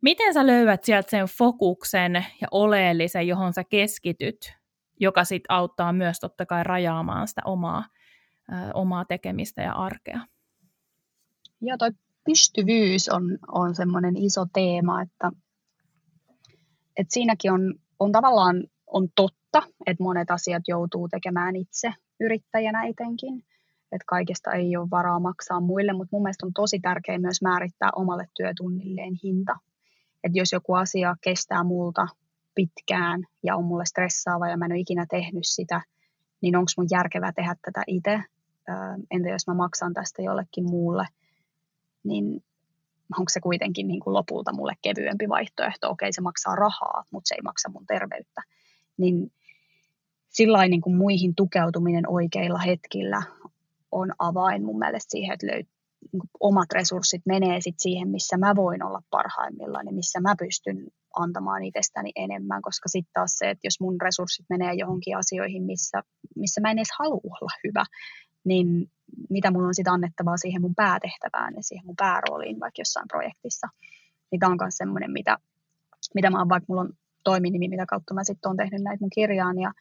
Miten sä löydät sieltä sen fokuksen ja oleellisen, johon sä keskityt, joka sitten auttaa myös totta kai rajaamaan sitä omaa, ö, omaa tekemistä ja arkea? Joo, toi pystyvyys on, on semmoinen iso teema, että, että siinäkin on, on tavallaan on totta, että monet asiat joutuu tekemään itse yrittäjänä etenkin, että kaikesta ei ole varaa maksaa muille, mutta mun mielestä on tosi tärkeää myös määrittää omalle työtunnilleen hinta että jos joku asia kestää multa pitkään ja on mulle stressaava ja mä en ole ikinä tehnyt sitä, niin onko mun järkevää tehdä tätä itse? Entä jos mä maksan tästä jollekin muulle, niin onko se kuitenkin niin kuin lopulta mulle kevyempi vaihtoehto? Okei, se maksaa rahaa, mutta se ei maksa mun terveyttä. Niin sillä niin kuin muihin tukeutuminen oikeilla hetkillä on avain mun mielestä siihen, että löytyy niin omat resurssit menee sit siihen, missä mä voin olla parhaimmillaan ja missä mä pystyn antamaan itsestäni enemmän, koska sitten taas se, että jos mun resurssit menee johonkin asioihin, missä, missä mä en edes halua olla hyvä, niin mitä mulla on sitten annettavaa siihen mun päätehtävään ja siihen mun päärooliin vaikka jossain projektissa. Niin tämä on myös semmoinen, mitä, mitä mä oon, vaikka mulla on toiminimi, mitä kautta mä sitten oon tehnyt näitä mun kirjaan ja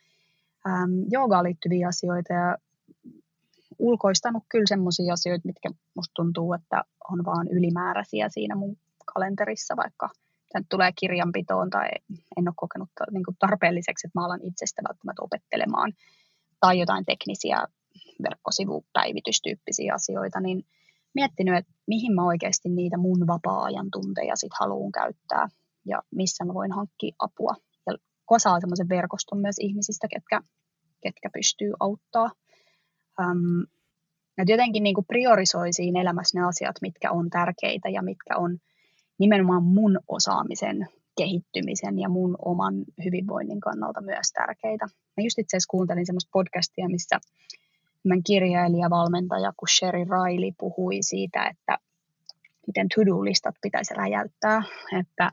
äm, joogaan liittyviä asioita ja ulkoistanut kyllä semmoisia asioita, mitkä musta tuntuu, että on vaan ylimääräisiä siinä mun kalenterissa, vaikka tämä tulee kirjanpitoon tai en ole kokenut niin tarpeelliseksi, että mä alan itsestä välttämättä opettelemaan tai jotain teknisiä verkkosivupäivitystyyppisiä asioita, niin miettinyt, että mihin mä oikeasti niitä mun vapaa-ajan tunteja sit haluan käyttää ja missä mä voin hankkia apua. Ja kosaa semmoisen verkoston myös ihmisistä, ketkä, ketkä pystyy auttaa Um, että jotenkin niin priorisoi siinä elämässä ne asiat, mitkä on tärkeitä ja mitkä on nimenomaan mun osaamisen kehittymisen ja mun oman hyvinvoinnin kannalta myös tärkeitä. Mä just itse asiassa kuuntelin semmoista podcastia, missä meidän kirjailija, valmentaja kuin Sherry Riley puhui siitä, että miten to-do-listat pitäisi räjäyttää. Että,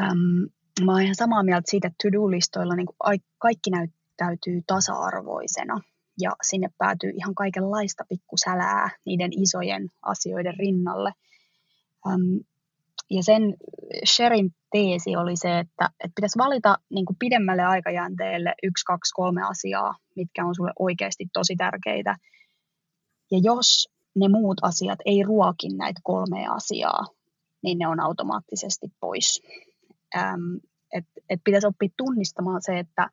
äm, mä oon ihan samaa mieltä siitä, että to-do-listoilla niin kaikki näyttäytyy tasa-arvoisena ja sinne päätyy ihan kaikenlaista pikkusälää niiden isojen asioiden rinnalle. Um, ja sen Sherin teesi oli se, että, että pitäisi valita niin kuin pidemmälle aikajänteelle yksi, kaksi, kolme asiaa, mitkä on sulle oikeasti tosi tärkeitä. Ja jos ne muut asiat ei ruokin näitä kolmea asiaa, niin ne on automaattisesti pois. Ähm, et, et pitäisi oppia tunnistamaan se, että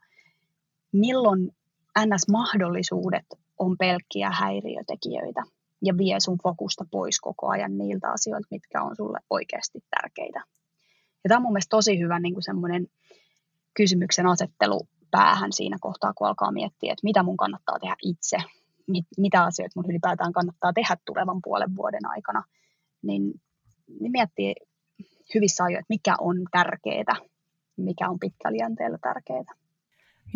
milloin NS-mahdollisuudet on pelkkiä häiriötekijöitä ja vie sun fokusta pois koko ajan niiltä asioilta, mitkä on sulle oikeasti tärkeitä. Ja tämä on mun mielestä tosi hyvä niin kuin semmoinen kysymyksen asettelu päähän siinä kohtaa, kun alkaa miettiä, että mitä mun kannattaa tehdä itse, mit, mitä asioita mun ylipäätään kannattaa tehdä tulevan puolen vuoden aikana, niin, niin miettii hyvissä ajoin, että mikä on tärkeää, mikä on pitkällä jänteellä tärkeää.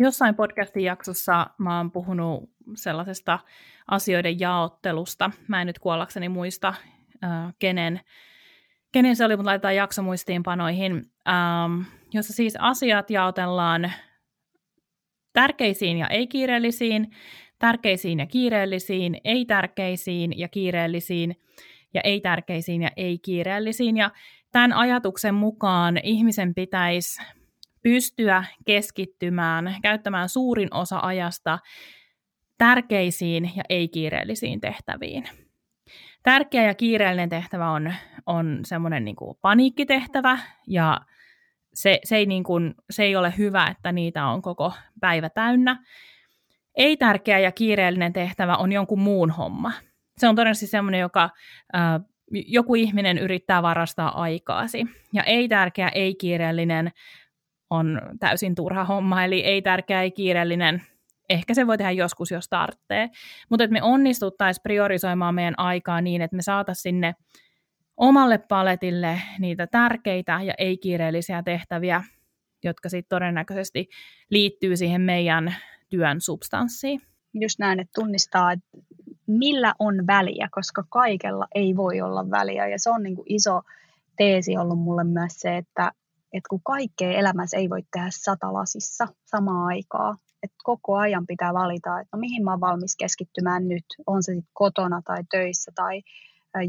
Jossain podcastin jaksossa mä oon puhunut sellaisesta asioiden jaottelusta. Mä en nyt kuollakseni muista, äh, kenen, kenen se oli, mutta laitetaan jaksomuistiinpanoihin, ähm, jossa siis asiat jaotellaan tärkeisiin ja ei-kiireellisiin, tärkeisiin ja kiireellisiin, ei-tärkeisiin ja kiireellisiin, ja ei-tärkeisiin ja ei-kiireellisiin. Ja tämän ajatuksen mukaan ihmisen pitäisi pystyä keskittymään, käyttämään suurin osa ajasta tärkeisiin ja ei-kiireellisiin tehtäviin. Tärkeä ja kiireellinen tehtävä on, on semmoinen niin kuin paniikkitehtävä, ja se, se, ei niin kuin, se ei ole hyvä, että niitä on koko päivä täynnä. Ei-tärkeä ja kiireellinen tehtävä on jonkun muun homma. Se on todennäköisesti semmoinen, joka äh, joku ihminen yrittää varastaa aikaasi. Ja ei-tärkeä, ei-kiireellinen on täysin turha homma, eli ei tärkeä, ei kiireellinen. Ehkä se voi tehdä joskus, jos tarvitsee. Mutta että me onnistuttaisiin priorisoimaan meidän aikaa niin, että me saataisiin sinne omalle paletille niitä tärkeitä ja ei-kiireellisiä tehtäviä, jotka sitten todennäköisesti liittyy siihen meidän työn substanssiin. Just näin, että tunnistaa, että millä on väliä, koska kaikella ei voi olla väliä. Ja se on niin kuin iso teesi ollut mulle myös se, että että kun kaikkea elämässä ei voi tehdä satalasissa samaan aikaa, että koko ajan pitää valita, että no mihin mä oon valmis keskittymään nyt, on se sitten kotona tai töissä tai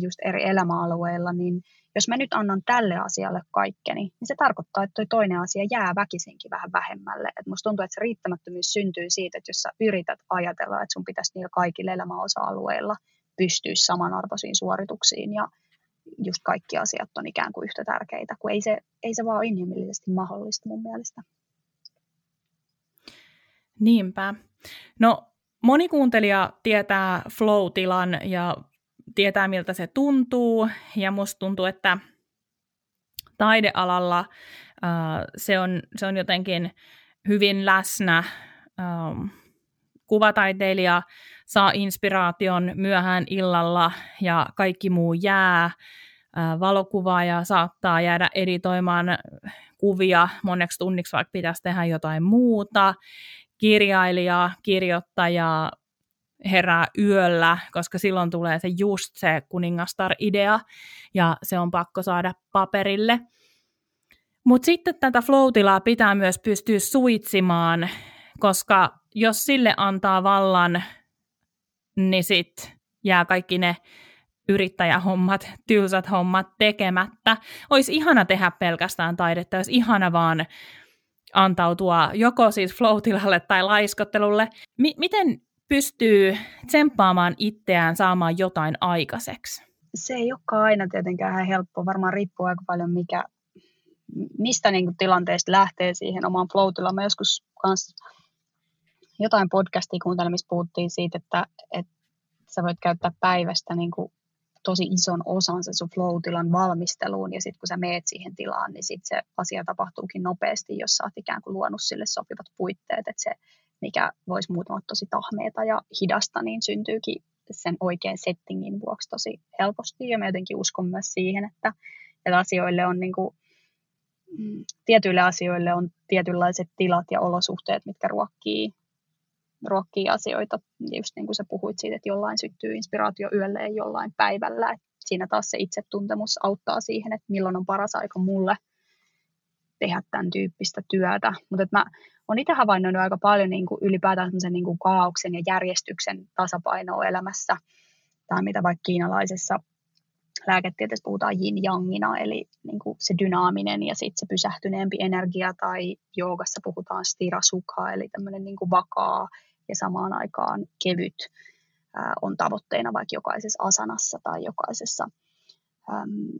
just eri elämäalueilla, niin jos mä nyt annan tälle asialle kaikkeni, niin se tarkoittaa, että toi toinen asia jää väkisinkin vähän vähemmälle. Et musta tuntuu, että se riittämättömyys syntyy siitä, että jos sä yrität ajatella, että sun pitäisi niillä kaikilla elämäosa-alueilla pystyä samanarvoisiin suorituksiin ja just kaikki asiat on ikään kuin yhtä tärkeitä, kun ei se, ei se vaan inhimillisesti mahdollista mun mielestä. Niinpä. No moni kuuntelija tietää flow-tilan ja tietää miltä se tuntuu ja musta tuntuu, että taidealalla äh, se, on, se on jotenkin hyvin läsnä. Ähm, kuvataiteilija saa inspiraation myöhään illalla ja kaikki muu jää. Valokuvaaja saattaa jäädä editoimaan kuvia moneksi tunniksi, vaikka pitäisi tehdä jotain muuta. Kirjailija, kirjoittaja herää yöllä, koska silloin tulee se just se kuningastar-idea, ja se on pakko saada paperille. Mutta sitten tätä flow pitää myös pystyä suitsimaan, koska jos sille antaa vallan, niin sitten jää kaikki ne yrittäjähommat, tylsät hommat tekemättä. Olisi ihana tehdä pelkästään taidetta, olisi ihana vaan antautua joko siis flow tai laiskottelulle. M- miten pystyy tsemppaamaan itseään saamaan jotain aikaiseksi? Se ei olekaan aina tietenkään ihan helppoa. Varmaan riippuu aika paljon, mikä, mistä niin kuin tilanteesta lähtee siihen omaan flow Mä joskus kans jotain podcastia kuuntelin, missä puhuttiin siitä, että, että sä voit käyttää päivästä niin kuin tosi ison osan se sun flow-tilan valmisteluun, ja sitten kun sä meet siihen tilaan, niin sitten se asia tapahtuukin nopeasti, jos sä oot ikään kuin luonut sille sopivat puitteet, että se, mikä voisi muuten olla tosi tahmeeta ja hidasta, niin syntyykin sen oikean settingin vuoksi tosi helposti, ja mä jotenkin uskon myös siihen, että, että asioille on niin kuin, mm, tietyille asioille on tietynlaiset tilat ja olosuhteet, mitkä ruokkii ruokkii asioita, just niin kuin sä puhuit siitä, että jollain syttyy inspiraatio yölle ja jollain päivällä. Et siinä taas se itsetuntemus auttaa siihen, että milloin on paras aika mulle tehdä tämän tyyppistä työtä. Mutta mä olen itse havainnoinut aika paljon niin kuin ylipäätään niin kuin kaauksen ja järjestyksen tasapainoa elämässä, tai mitä vaikka kiinalaisessa lääketieteessä puhutaan yin-jangina, eli niin kuin se dynaaminen ja sitten se pysähtyneempi energia, tai joogassa puhutaan stirasukha, eli tämmöinen niin kuin vakaa ja samaan aikaan kevyt ää, on tavoitteena vaikka jokaisessa asanassa tai jokaisessa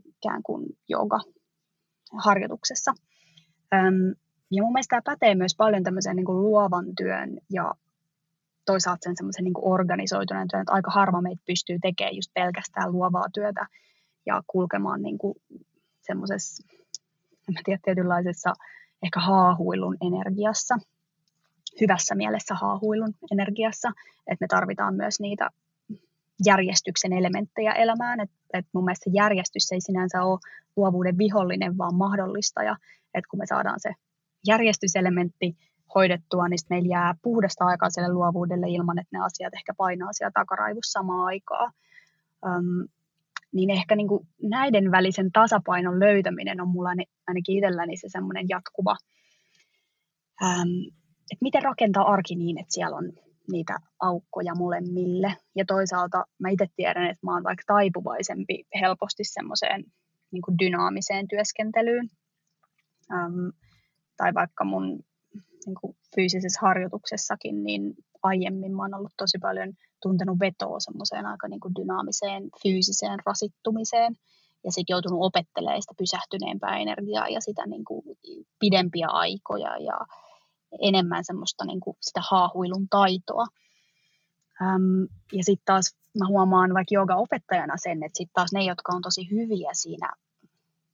ikään kuin jooga-harjoituksessa. Äm, ja mun mielestä tämä pätee myös paljon tämmöisen niin kuin luovan työn ja toisaalta sen semmoisen niin organisoituneen työn, että aika harva meitä pystyy tekemään just pelkästään luovaa työtä ja kulkemaan niin kuin semmoisessa, en tiedä, tietynlaisessa ehkä haahuilun energiassa, hyvässä mielessä haahuilun energiassa, että me tarvitaan myös niitä järjestyksen elementtejä elämään, että et mun mielestä järjestys ei sinänsä ole luovuuden vihollinen, vaan mahdollistaja, että kun me saadaan se järjestyselementti hoidettua, niin meillä jää puhdasta aikaa sille luovuudelle ilman, että ne asiat ehkä painaa siellä takaraivossa samaan aikaan. Um, niin ehkä niin kuin näiden välisen tasapainon löytäminen on mulla ainakin itselläni se semmoinen jatkuva, että miten rakentaa arki niin, että siellä on niitä aukkoja molemmille. Ja toisaalta mä itse tiedän, että mä oon vaikka taipuvaisempi helposti semmoiseen niin dynaamiseen työskentelyyn. Ähm, tai vaikka mun niin kuin fyysisessä harjoituksessakin, niin aiemmin mä oon ollut tosi paljon tuntenut vetoa semmoiseen aika niin kuin dynaamiseen fyysiseen rasittumiseen ja sitten joutunut opettelemaan sitä pysähtyneempää energiaa ja sitä niin kuin pidempiä aikoja ja enemmän semmoista niin kuin sitä haahuilun taitoa. Öm, ja sitten taas mä huomaan vaikka jooga-opettajana sen, että sitten taas ne, jotka on tosi hyviä siinä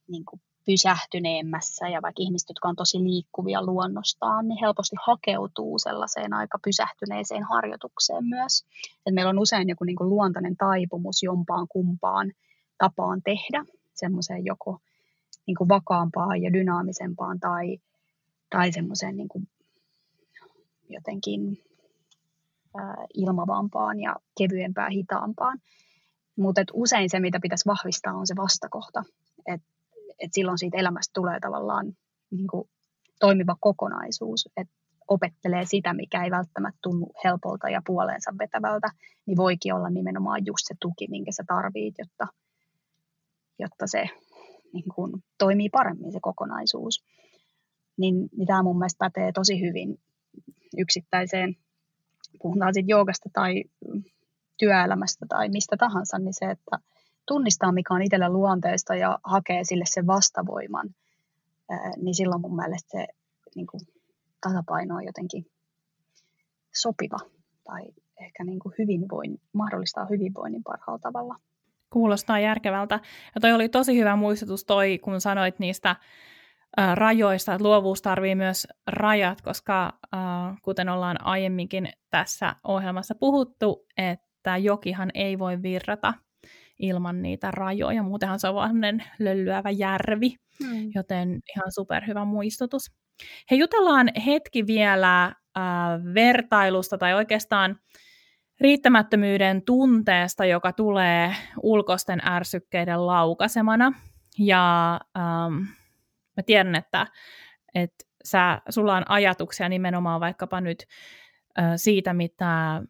niin kuin pysähtyneemmässä ja vaikka ihmiset, jotka on tosi liikkuvia luonnostaan, niin helposti hakeutuu sellaiseen aika pysähtyneeseen harjoitukseen myös. Et meillä on usein joku niin kuin luontainen taipumus jompaan kumpaan tapaan tehdä, semmoiseen joko niin kuin vakaampaan ja dynaamisempaan tai, tai semmoiseen niin kuin jotenkin ilmavampaan ja kevyempään, hitaampaan. Mutta usein se, mitä pitäisi vahvistaa, on se vastakohta. Että et silloin siitä elämästä tulee tavallaan niin kuin toimiva kokonaisuus, että opettelee sitä, mikä ei välttämättä tunnu helpolta ja puoleensa vetävältä, niin voikin olla nimenomaan just se tuki, minkä sä tarvit, jotta, jotta se niin kuin, toimii paremmin se kokonaisuus. Niin, niin tämä mun mielestä pätee tosi hyvin yksittäiseen, puhutaan sitten joogasta tai työelämästä tai mistä tahansa, niin se, että tunnistaa, mikä on itselle luonteesta ja hakee sille sen vastavoiman, niin silloin mun mielestä se niin kuin, tasapaino on jotenkin sopiva tai ehkä niin kuin hyvinvoin, mahdollistaa hyvinvoinnin parhaalla tavalla. Kuulostaa järkevältä. Ja toi oli tosi hyvä muistutus toi, kun sanoit niistä rajoista, että luovuus tarvii myös rajat, koska kuten ollaan aiemminkin tässä ohjelmassa puhuttu, että jokihan ei voi virrata ilman niitä rajoja. Muutenhan se on vaan löllyävä järvi, hmm. joten ihan superhyvä muistutus. He jutellaan hetki vielä äh, vertailusta tai oikeastaan riittämättömyyden tunteesta, joka tulee ulkoisten ärsykkeiden laukasemana. Ja ähm, mä tiedän, että, että sä, sulla on ajatuksia nimenomaan vaikkapa nyt siitä, mitä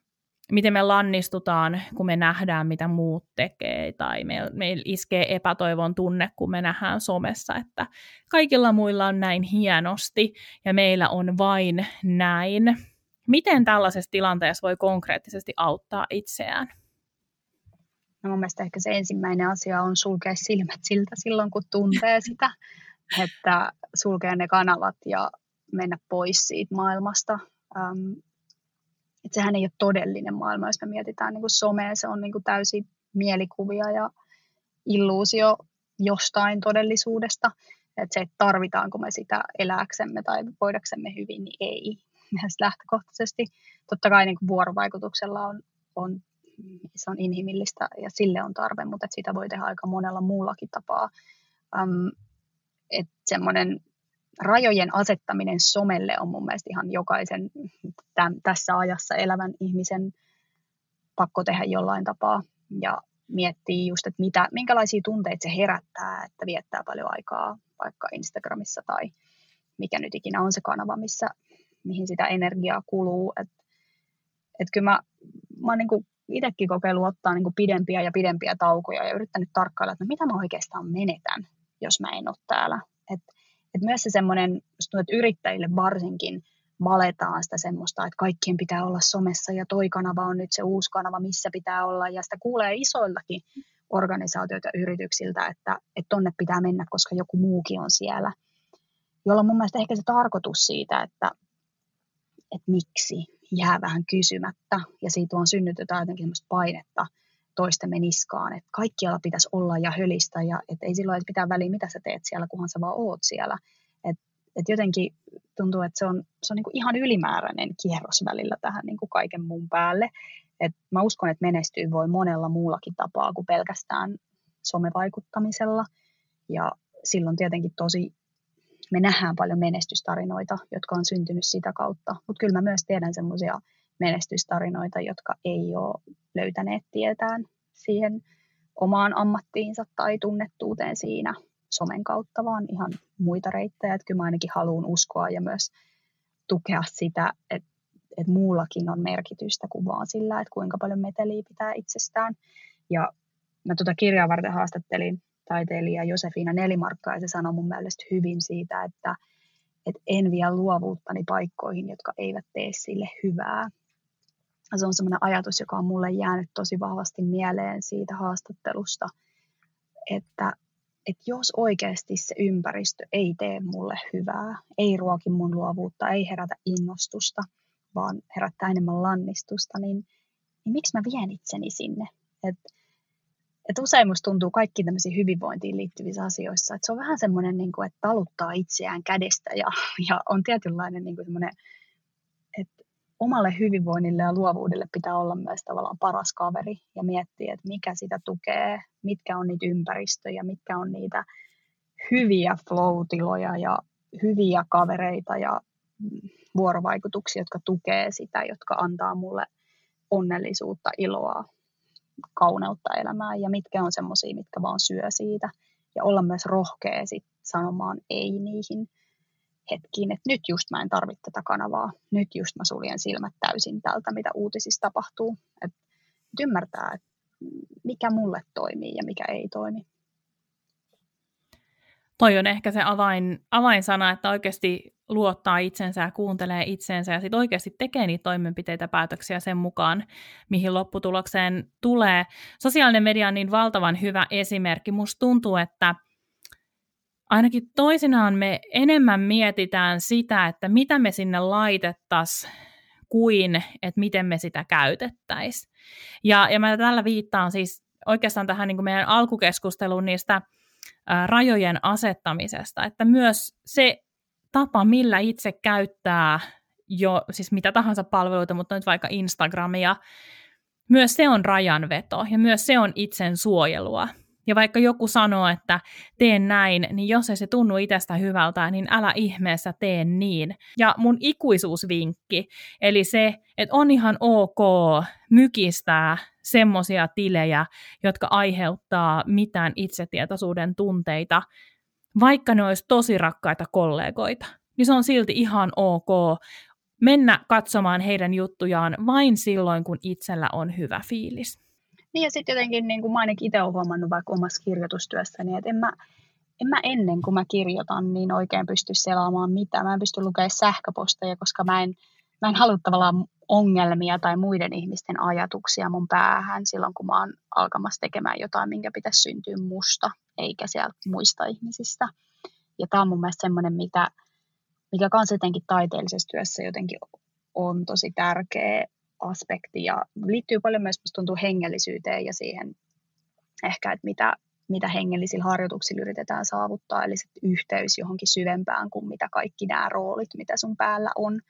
miten me lannistutaan, kun me nähdään, mitä muut tekee, tai meillä meil iskee epätoivon tunne, kun me nähdään somessa, että kaikilla muilla on näin hienosti, ja meillä on vain näin. Miten tällaisessa tilanteessa voi konkreettisesti auttaa itseään? No mun mielestä ehkä se ensimmäinen asia on sulkea silmät siltä silloin, kun tuntee sitä, että sulkea ne kanavat ja mennä pois siitä maailmasta. Um, että sehän ei ole todellinen maailma, jos me mietitään niin kuin somea, se on niin täysin mielikuvia ja illuusio jostain todellisuudesta. Että se, että tarvitaanko me sitä eläksemme tai voidaksemme hyvin, niin ei mielestäni lähtökohtaisesti. Totta kai niin kuin vuorovaikutuksella on, on, se on inhimillistä ja sille on tarve, mutta että sitä voi tehdä aika monella muullakin tapaa. Um, että semmoinen rajojen asettaminen somelle on mun mielestä ihan jokaisen tämän, tässä ajassa elävän ihmisen pakko tehdä jollain tapaa ja miettiä just, että mitä, minkälaisia tunteita se herättää, että viettää paljon aikaa vaikka Instagramissa tai mikä nyt ikinä on se kanava, missä, mihin sitä energiaa kuluu. Että et kyllä mä, mä oon niin itsekin kokeillut ottaa niin kuin pidempiä ja pidempiä taukoja ja yrittänyt tarkkailla, että no mitä mä oikeastaan menetän, jos mä en ole täällä. Et, et myös se semmoinen, että yrittäjille varsinkin valetaan sitä semmoista, että kaikkien pitää olla somessa ja toi kanava on nyt se uusi kanava, missä pitää olla. Ja sitä kuulee isoiltakin organisaatioita yrityksiltä, että, että tonne pitää mennä, koska joku muukin on siellä. Jolloin mun mielestä ehkä se tarkoitus siitä, että, että miksi jää vähän kysymättä ja siitä on synnytetään jotenkin semmoista painetta toistemme niskaan, että kaikkialla pitäisi olla ja hölistä ja että ei silloin pitää väliä, mitä sä teet siellä, kunhan sä vaan oot siellä. Että et jotenkin tuntuu, että se on, se on niin kuin ihan ylimääräinen kierros välillä tähän niin kuin kaiken muun päälle. Et mä uskon, että menestyy voi monella muullakin tapaa kuin pelkästään somevaikuttamisella. Ja silloin tietenkin tosi, me nähdään paljon menestystarinoita, jotka on syntynyt sitä kautta. Mutta kyllä mä myös tiedän semmoisia menestystarinoita, jotka ei ole löytäneet tietään siihen omaan ammattiinsa tai tunnettuuteen siinä somen kautta, vaan ihan muita reittejä. Että kyllä mä ainakin haluan uskoa ja myös tukea sitä, että että muullakin on merkitystä kuin vaan sillä, että kuinka paljon meteliä pitää itsestään. Ja mä tuota kirjaa varten haastattelin taiteilija Josefina Nelimarkkaa ja se sanoi mun mielestä hyvin siitä, että, että en vie luovuuttani paikkoihin, jotka eivät tee sille hyvää. Se on sellainen ajatus, joka on mulle jäänyt tosi vahvasti mieleen siitä haastattelusta, että, että jos oikeasti se ympäristö ei tee mulle hyvää, ei ruoki mun luovuutta, ei herätä innostusta – vaan herättää enemmän lannistusta, niin, niin miksi mä vien itseni sinne? Et, et usein musta tuntuu kaikki tämmöisiin hyvinvointiin liittyvissä asioissa, että se on vähän semmoinen, niin kuin, että taluttaa itseään kädestä ja, ja on tietynlainen niin kuin semmoinen, omalle hyvinvoinnille ja luovuudelle pitää olla myös tavallaan paras kaveri ja miettiä, että mikä sitä tukee, mitkä on niitä ympäristöjä, mitkä on niitä hyviä flow-tiloja ja hyviä kavereita ja vuorovaikutuksia, jotka tukee sitä, jotka antaa mulle onnellisuutta, iloa, kauneutta elämään ja mitkä on semmoisia, mitkä vaan syö siitä. Ja olla myös rohkea sit sanomaan ei niihin hetkiin, että nyt just mä en tarvitse tätä kanavaa, nyt just mä suljen silmät täysin tältä, mitä uutisissa tapahtuu. Et, et ymmärtää, että mikä mulle toimii ja mikä ei toimi. Toi on ehkä se avain, avainsana, että oikeasti luottaa itsensä ja kuuntelee itsensä ja sitten oikeasti tekee niitä toimenpiteitä päätöksiä sen mukaan, mihin lopputulokseen tulee. Sosiaalinen media on niin valtavan hyvä esimerkki. Musta tuntuu, että ainakin toisinaan me enemmän mietitään sitä, että mitä me sinne laitettaisiin, kuin että miten me sitä käytettäisiin. Ja, ja mä tällä viittaan siis oikeastaan tähän niin kuin meidän alkukeskusteluun niistä rajojen asettamisesta, että myös se tapa, millä itse käyttää jo siis mitä tahansa palveluita, mutta nyt vaikka Instagramia, myös se on rajanveto ja myös se on itsen suojelua. Ja vaikka joku sanoo, että teen näin, niin jos ei se tunnu itsestä hyvältä, niin älä ihmeessä tee niin. Ja mun ikuisuusvinkki, eli se, että on ihan ok mykistää semmoisia tilejä, jotka aiheuttaa mitään itsetietoisuuden tunteita, vaikka ne olisi tosi rakkaita kollegoita, niin se on silti ihan ok mennä katsomaan heidän juttujaan vain silloin, kun itsellä on hyvä fiilis. Niin ja sitten jotenkin, niin kuin mä ainakin itse olen huomannut vaikka omassa kirjoitustyössäni, että en mä, en mä ennen kuin mä kirjoitan, niin oikein pysty selaamaan mitään. Mä en pysty lukemaan sähköposteja, koska mä en, mä en halua tavallaan ongelmia tai muiden ihmisten ajatuksia mun päähän silloin, kun mä oon alkamassa tekemään jotain, minkä pitäisi syntyä musta, eikä sieltä muista ihmisistä. Ja tämä on mun mielestä semmoinen, mikä, mikä kans jotenkin taiteellisessa työssä jotenkin on tosi tärkeä aspekti. Ja liittyy paljon myös, tuntuu, hengellisyyteen ja siihen ehkä, että mitä, mitä hengellisillä harjoituksilla yritetään saavuttaa, eli se yhteys johonkin syvempään kuin mitä kaikki nämä roolit, mitä sun päällä on.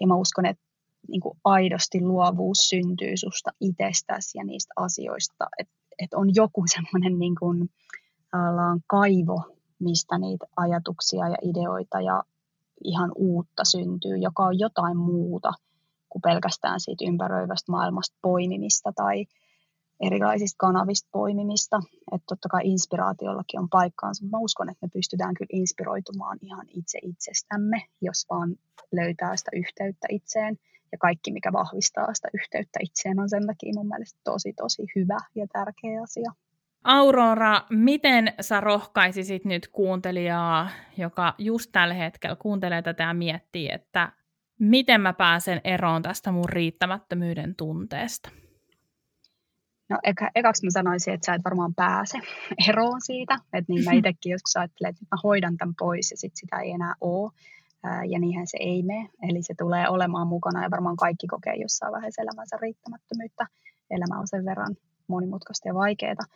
Ja mä uskon, että niin kuin aidosti luovuus syntyy susta itsestäsi ja niistä asioista, että, että on joku semmoinen niin kaivo, mistä niitä ajatuksia ja ideoita ja ihan uutta syntyy, joka on jotain muuta kuin pelkästään siitä ympäröivästä maailmasta poimimista tai erilaisista kanavista poimimista. Että totta kai inspiraatiollakin on paikkaansa, mä uskon, että me pystytään kyllä inspiroitumaan ihan itse itsestämme, jos vaan löytää sitä yhteyttä itseen ja kaikki, mikä vahvistaa sitä yhteyttä itseen, on sen takia mun mielestä tosi, tosi hyvä ja tärkeä asia. Aurora, miten sä rohkaisisit nyt kuuntelijaa, joka just tällä hetkellä kuuntelee tätä ja miettii, että miten mä pääsen eroon tästä mun riittämättömyyden tunteesta? No eka, ekaksi mä sanoisin, että sä et varmaan pääse eroon siitä. Että niin mä itsekin joskus ajattelen, että mä hoidan tämän pois ja sitten sitä ei enää ole. Ja niinhän se ei mene. Eli se tulee olemaan mukana ja varmaan kaikki kokee jossain vaiheessa elämänsä riittämättömyyttä. Elämä on sen verran monimutkaista ja vaikeaa.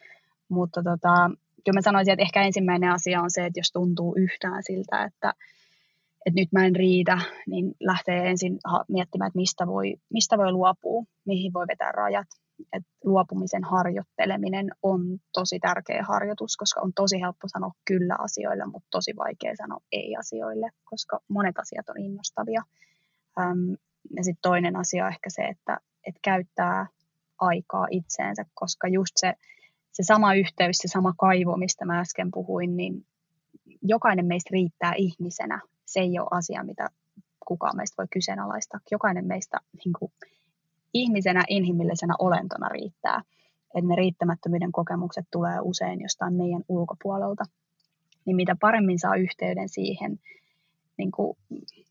Mutta tota, kyllä mä sanoisin, että ehkä ensimmäinen asia on se, että jos tuntuu yhtään siltä, että, että nyt mä en riitä, niin lähtee ensin miettimään, että mistä voi, mistä voi luopua, mihin voi vetää rajat. Et luopumisen harjoitteleminen on tosi tärkeä harjoitus, koska on tosi helppo sanoa kyllä asioille, mutta tosi vaikea sanoa ei asioille, koska monet asiat on innostavia. Ja sitten toinen asia on ehkä se, että, että käyttää aikaa itseensä, koska just se, se sama yhteys, se sama kaivo, mistä mä äsken puhuin, niin jokainen meistä riittää ihmisenä. Se ei ole asia, mitä kukaan meistä voi kyseenalaistaa. Jokainen meistä niin kuin, ihmisenä, inhimillisenä olentona riittää. Että ne riittämättömyyden kokemukset tulee usein jostain meidän ulkopuolelta. Niin mitä paremmin saa yhteyden siihen, niin kuin,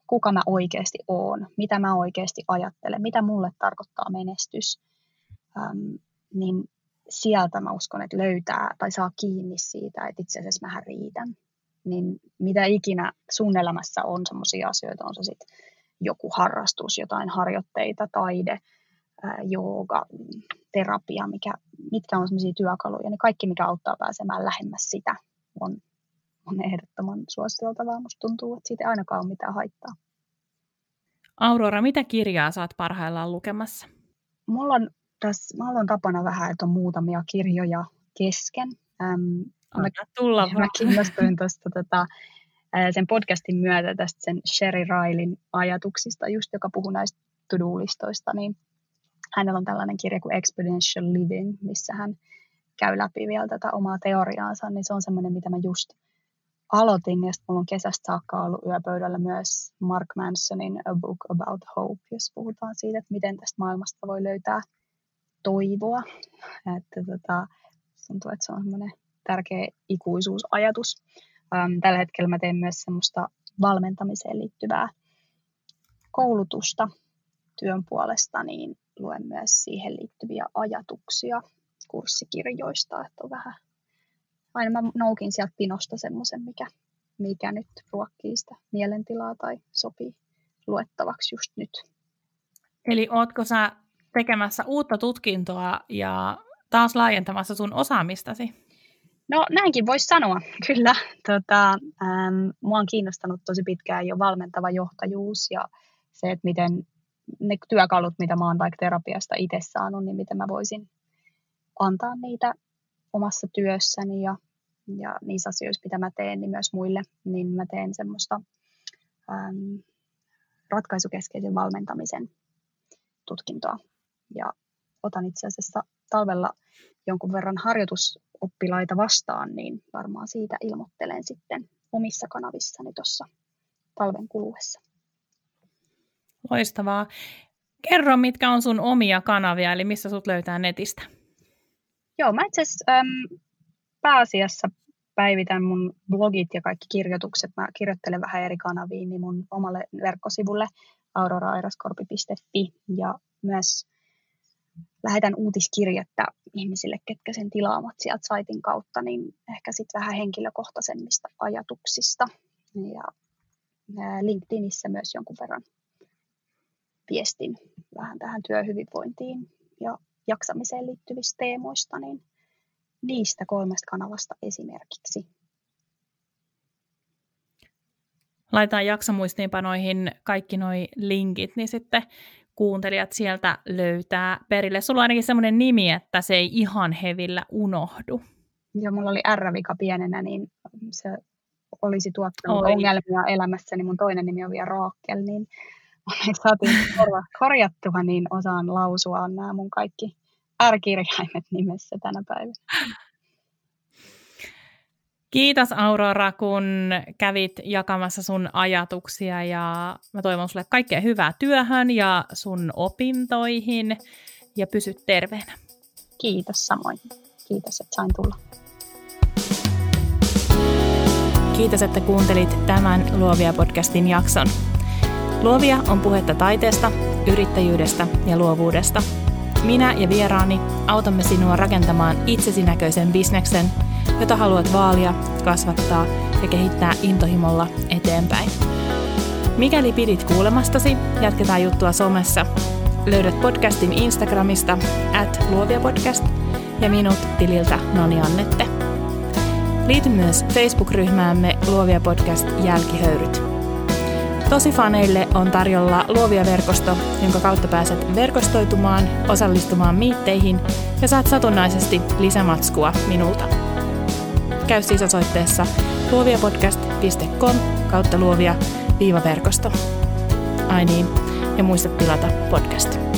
kuka mä oikeasti oon, mitä mä oikeasti ajattelen, mitä mulle tarkoittaa menestys, äm, niin sieltä mä uskon, että löytää tai saa kiinni siitä, että itse asiassa mähän riitän. Niin mitä ikinä sun elämässä on sellaisia asioita, on se sitten joku harrastus, jotain harjoitteita, taide, jooga, terapia, mikä, mitkä on sellaisia työkaluja, niin kaikki, mikä auttaa pääsemään lähemmäs sitä, on, on ehdottoman suositeltavaa. Musta tuntuu, että siitä ei ainakaan ole mitään haittaa. Aurora, mitä kirjaa saat parhaillaan lukemassa? Mulla on tässä, mä on tapana vähän, että on muutamia kirjoja kesken. Ähm, mä, tulla mä kiinnostuin tuosta tota, sen podcastin myötä tästä sen Sherry Railin ajatuksista, just joka puhuu näistä to-do-listoista, niin hänellä on tällainen kirja kuin Exponential Living, missä hän käy läpi vielä tätä omaa teoriaansa, niin se on semmoinen, mitä mä just aloitin, ja sitten mulla on kesästä saakka ollut yöpöydällä myös Mark Mansonin A Book About Hope, jos puhutaan siitä, että miten tästä maailmasta voi löytää toivoa. Että tota, tuntuu, että se on semmoinen tärkeä ikuisuusajatus. Ähm, tällä hetkellä mä teen myös semmoista valmentamiseen liittyvää koulutusta työn puolesta, niin luen myös siihen liittyviä ajatuksia kurssikirjoista, että on vähän, aina mä noukin sieltä pinosta semmoisen, mikä, mikä nyt ruokkii sitä mielentilaa tai sopii luettavaksi just nyt. Eli ootko sä tekemässä uutta tutkintoa ja taas laajentamassa sun osaamistasi? No näinkin voisi sanoa, kyllä. Tota, ähm, mua on kiinnostanut tosi pitkään jo valmentava johtajuus ja se, että miten ne työkalut, mitä mä oon vaikka terapiasta itse saanut, niin miten mä voisin antaa niitä omassa työssäni ja, ja niissä asioissa, mitä mä teen, niin myös muille, niin mä teen semmoista ähm, ratkaisukeskeisen valmentamisen tutkintoa. Ja otan itse asiassa talvella jonkun verran harjoitusoppilaita vastaan, niin varmaan siitä ilmoittelen sitten omissa kanavissani tuossa talven kuluessa. Loistavaa. Kerro, mitkä on sun omia kanavia, eli missä sut löytää netistä? Joo, mä itse asiassa äm, pääasiassa päivitän mun blogit ja kaikki kirjoitukset. Mä kirjoittelen vähän eri kanaviin niin mun omalle verkkosivulle aurorairaskorpi.fi ja myös lähetän uutiskirjettä ihmisille, ketkä sen tilaamat sieltä saitin kautta, niin ehkä sitten vähän henkilökohtaisemmista ajatuksista. Ja LinkedInissä myös jonkun verran viestin vähän tähän työhyvinvointiin ja jaksamiseen liittyvistä teemoista, niin niistä kolmesta kanavasta esimerkiksi. Laitetaan jaksomuistiinpanoihin kaikki nuo linkit, niin sitten kuuntelijat sieltä löytää perille. Sulla on ainakin semmoinen nimi, että se ei ihan hevillä unohdu. Joo, mulla oli R-vika pienenä, niin se olisi tuottanut Oi. ongelmia elämässäni. Mun toinen nimi on vielä Raakel, niin saatiin korjattua, niin osaan lausua nämä mun kaikki R-kirjaimet nimessä tänä päivänä. Kiitos Aurora, kun kävit jakamassa sun ajatuksia ja mä toivon sulle kaikkea hyvää työhön ja sun opintoihin ja pysy terveenä. Kiitos samoin. Kiitos, että sain tulla. Kiitos, että kuuntelit tämän Luovia podcastin jakson. Luovia on puhetta taiteesta, yrittäjyydestä ja luovuudesta. Minä ja vieraani autamme sinua rakentamaan itsesi näköisen bisneksen, jota haluat vaalia, kasvattaa ja kehittää intohimolla eteenpäin. Mikäli pidit kuulemastasi, jatketaan juttua somessa. Löydät podcastin Instagramista at luoviapodcast ja minut tililtä Noni Annette. Liity myös Facebook-ryhmäämme Luovia Podcast Jälkihöyryt. Tosi faneille on tarjolla Luovia verkosto, jonka kautta pääset verkostoitumaan, osallistumaan miitteihin ja saat satunnaisesti lisämatskua minulta. Käy siis osoitteessa luoviapodcast.com kautta luovia viivaverkosto. Ai niin, ja muista tilata podcast.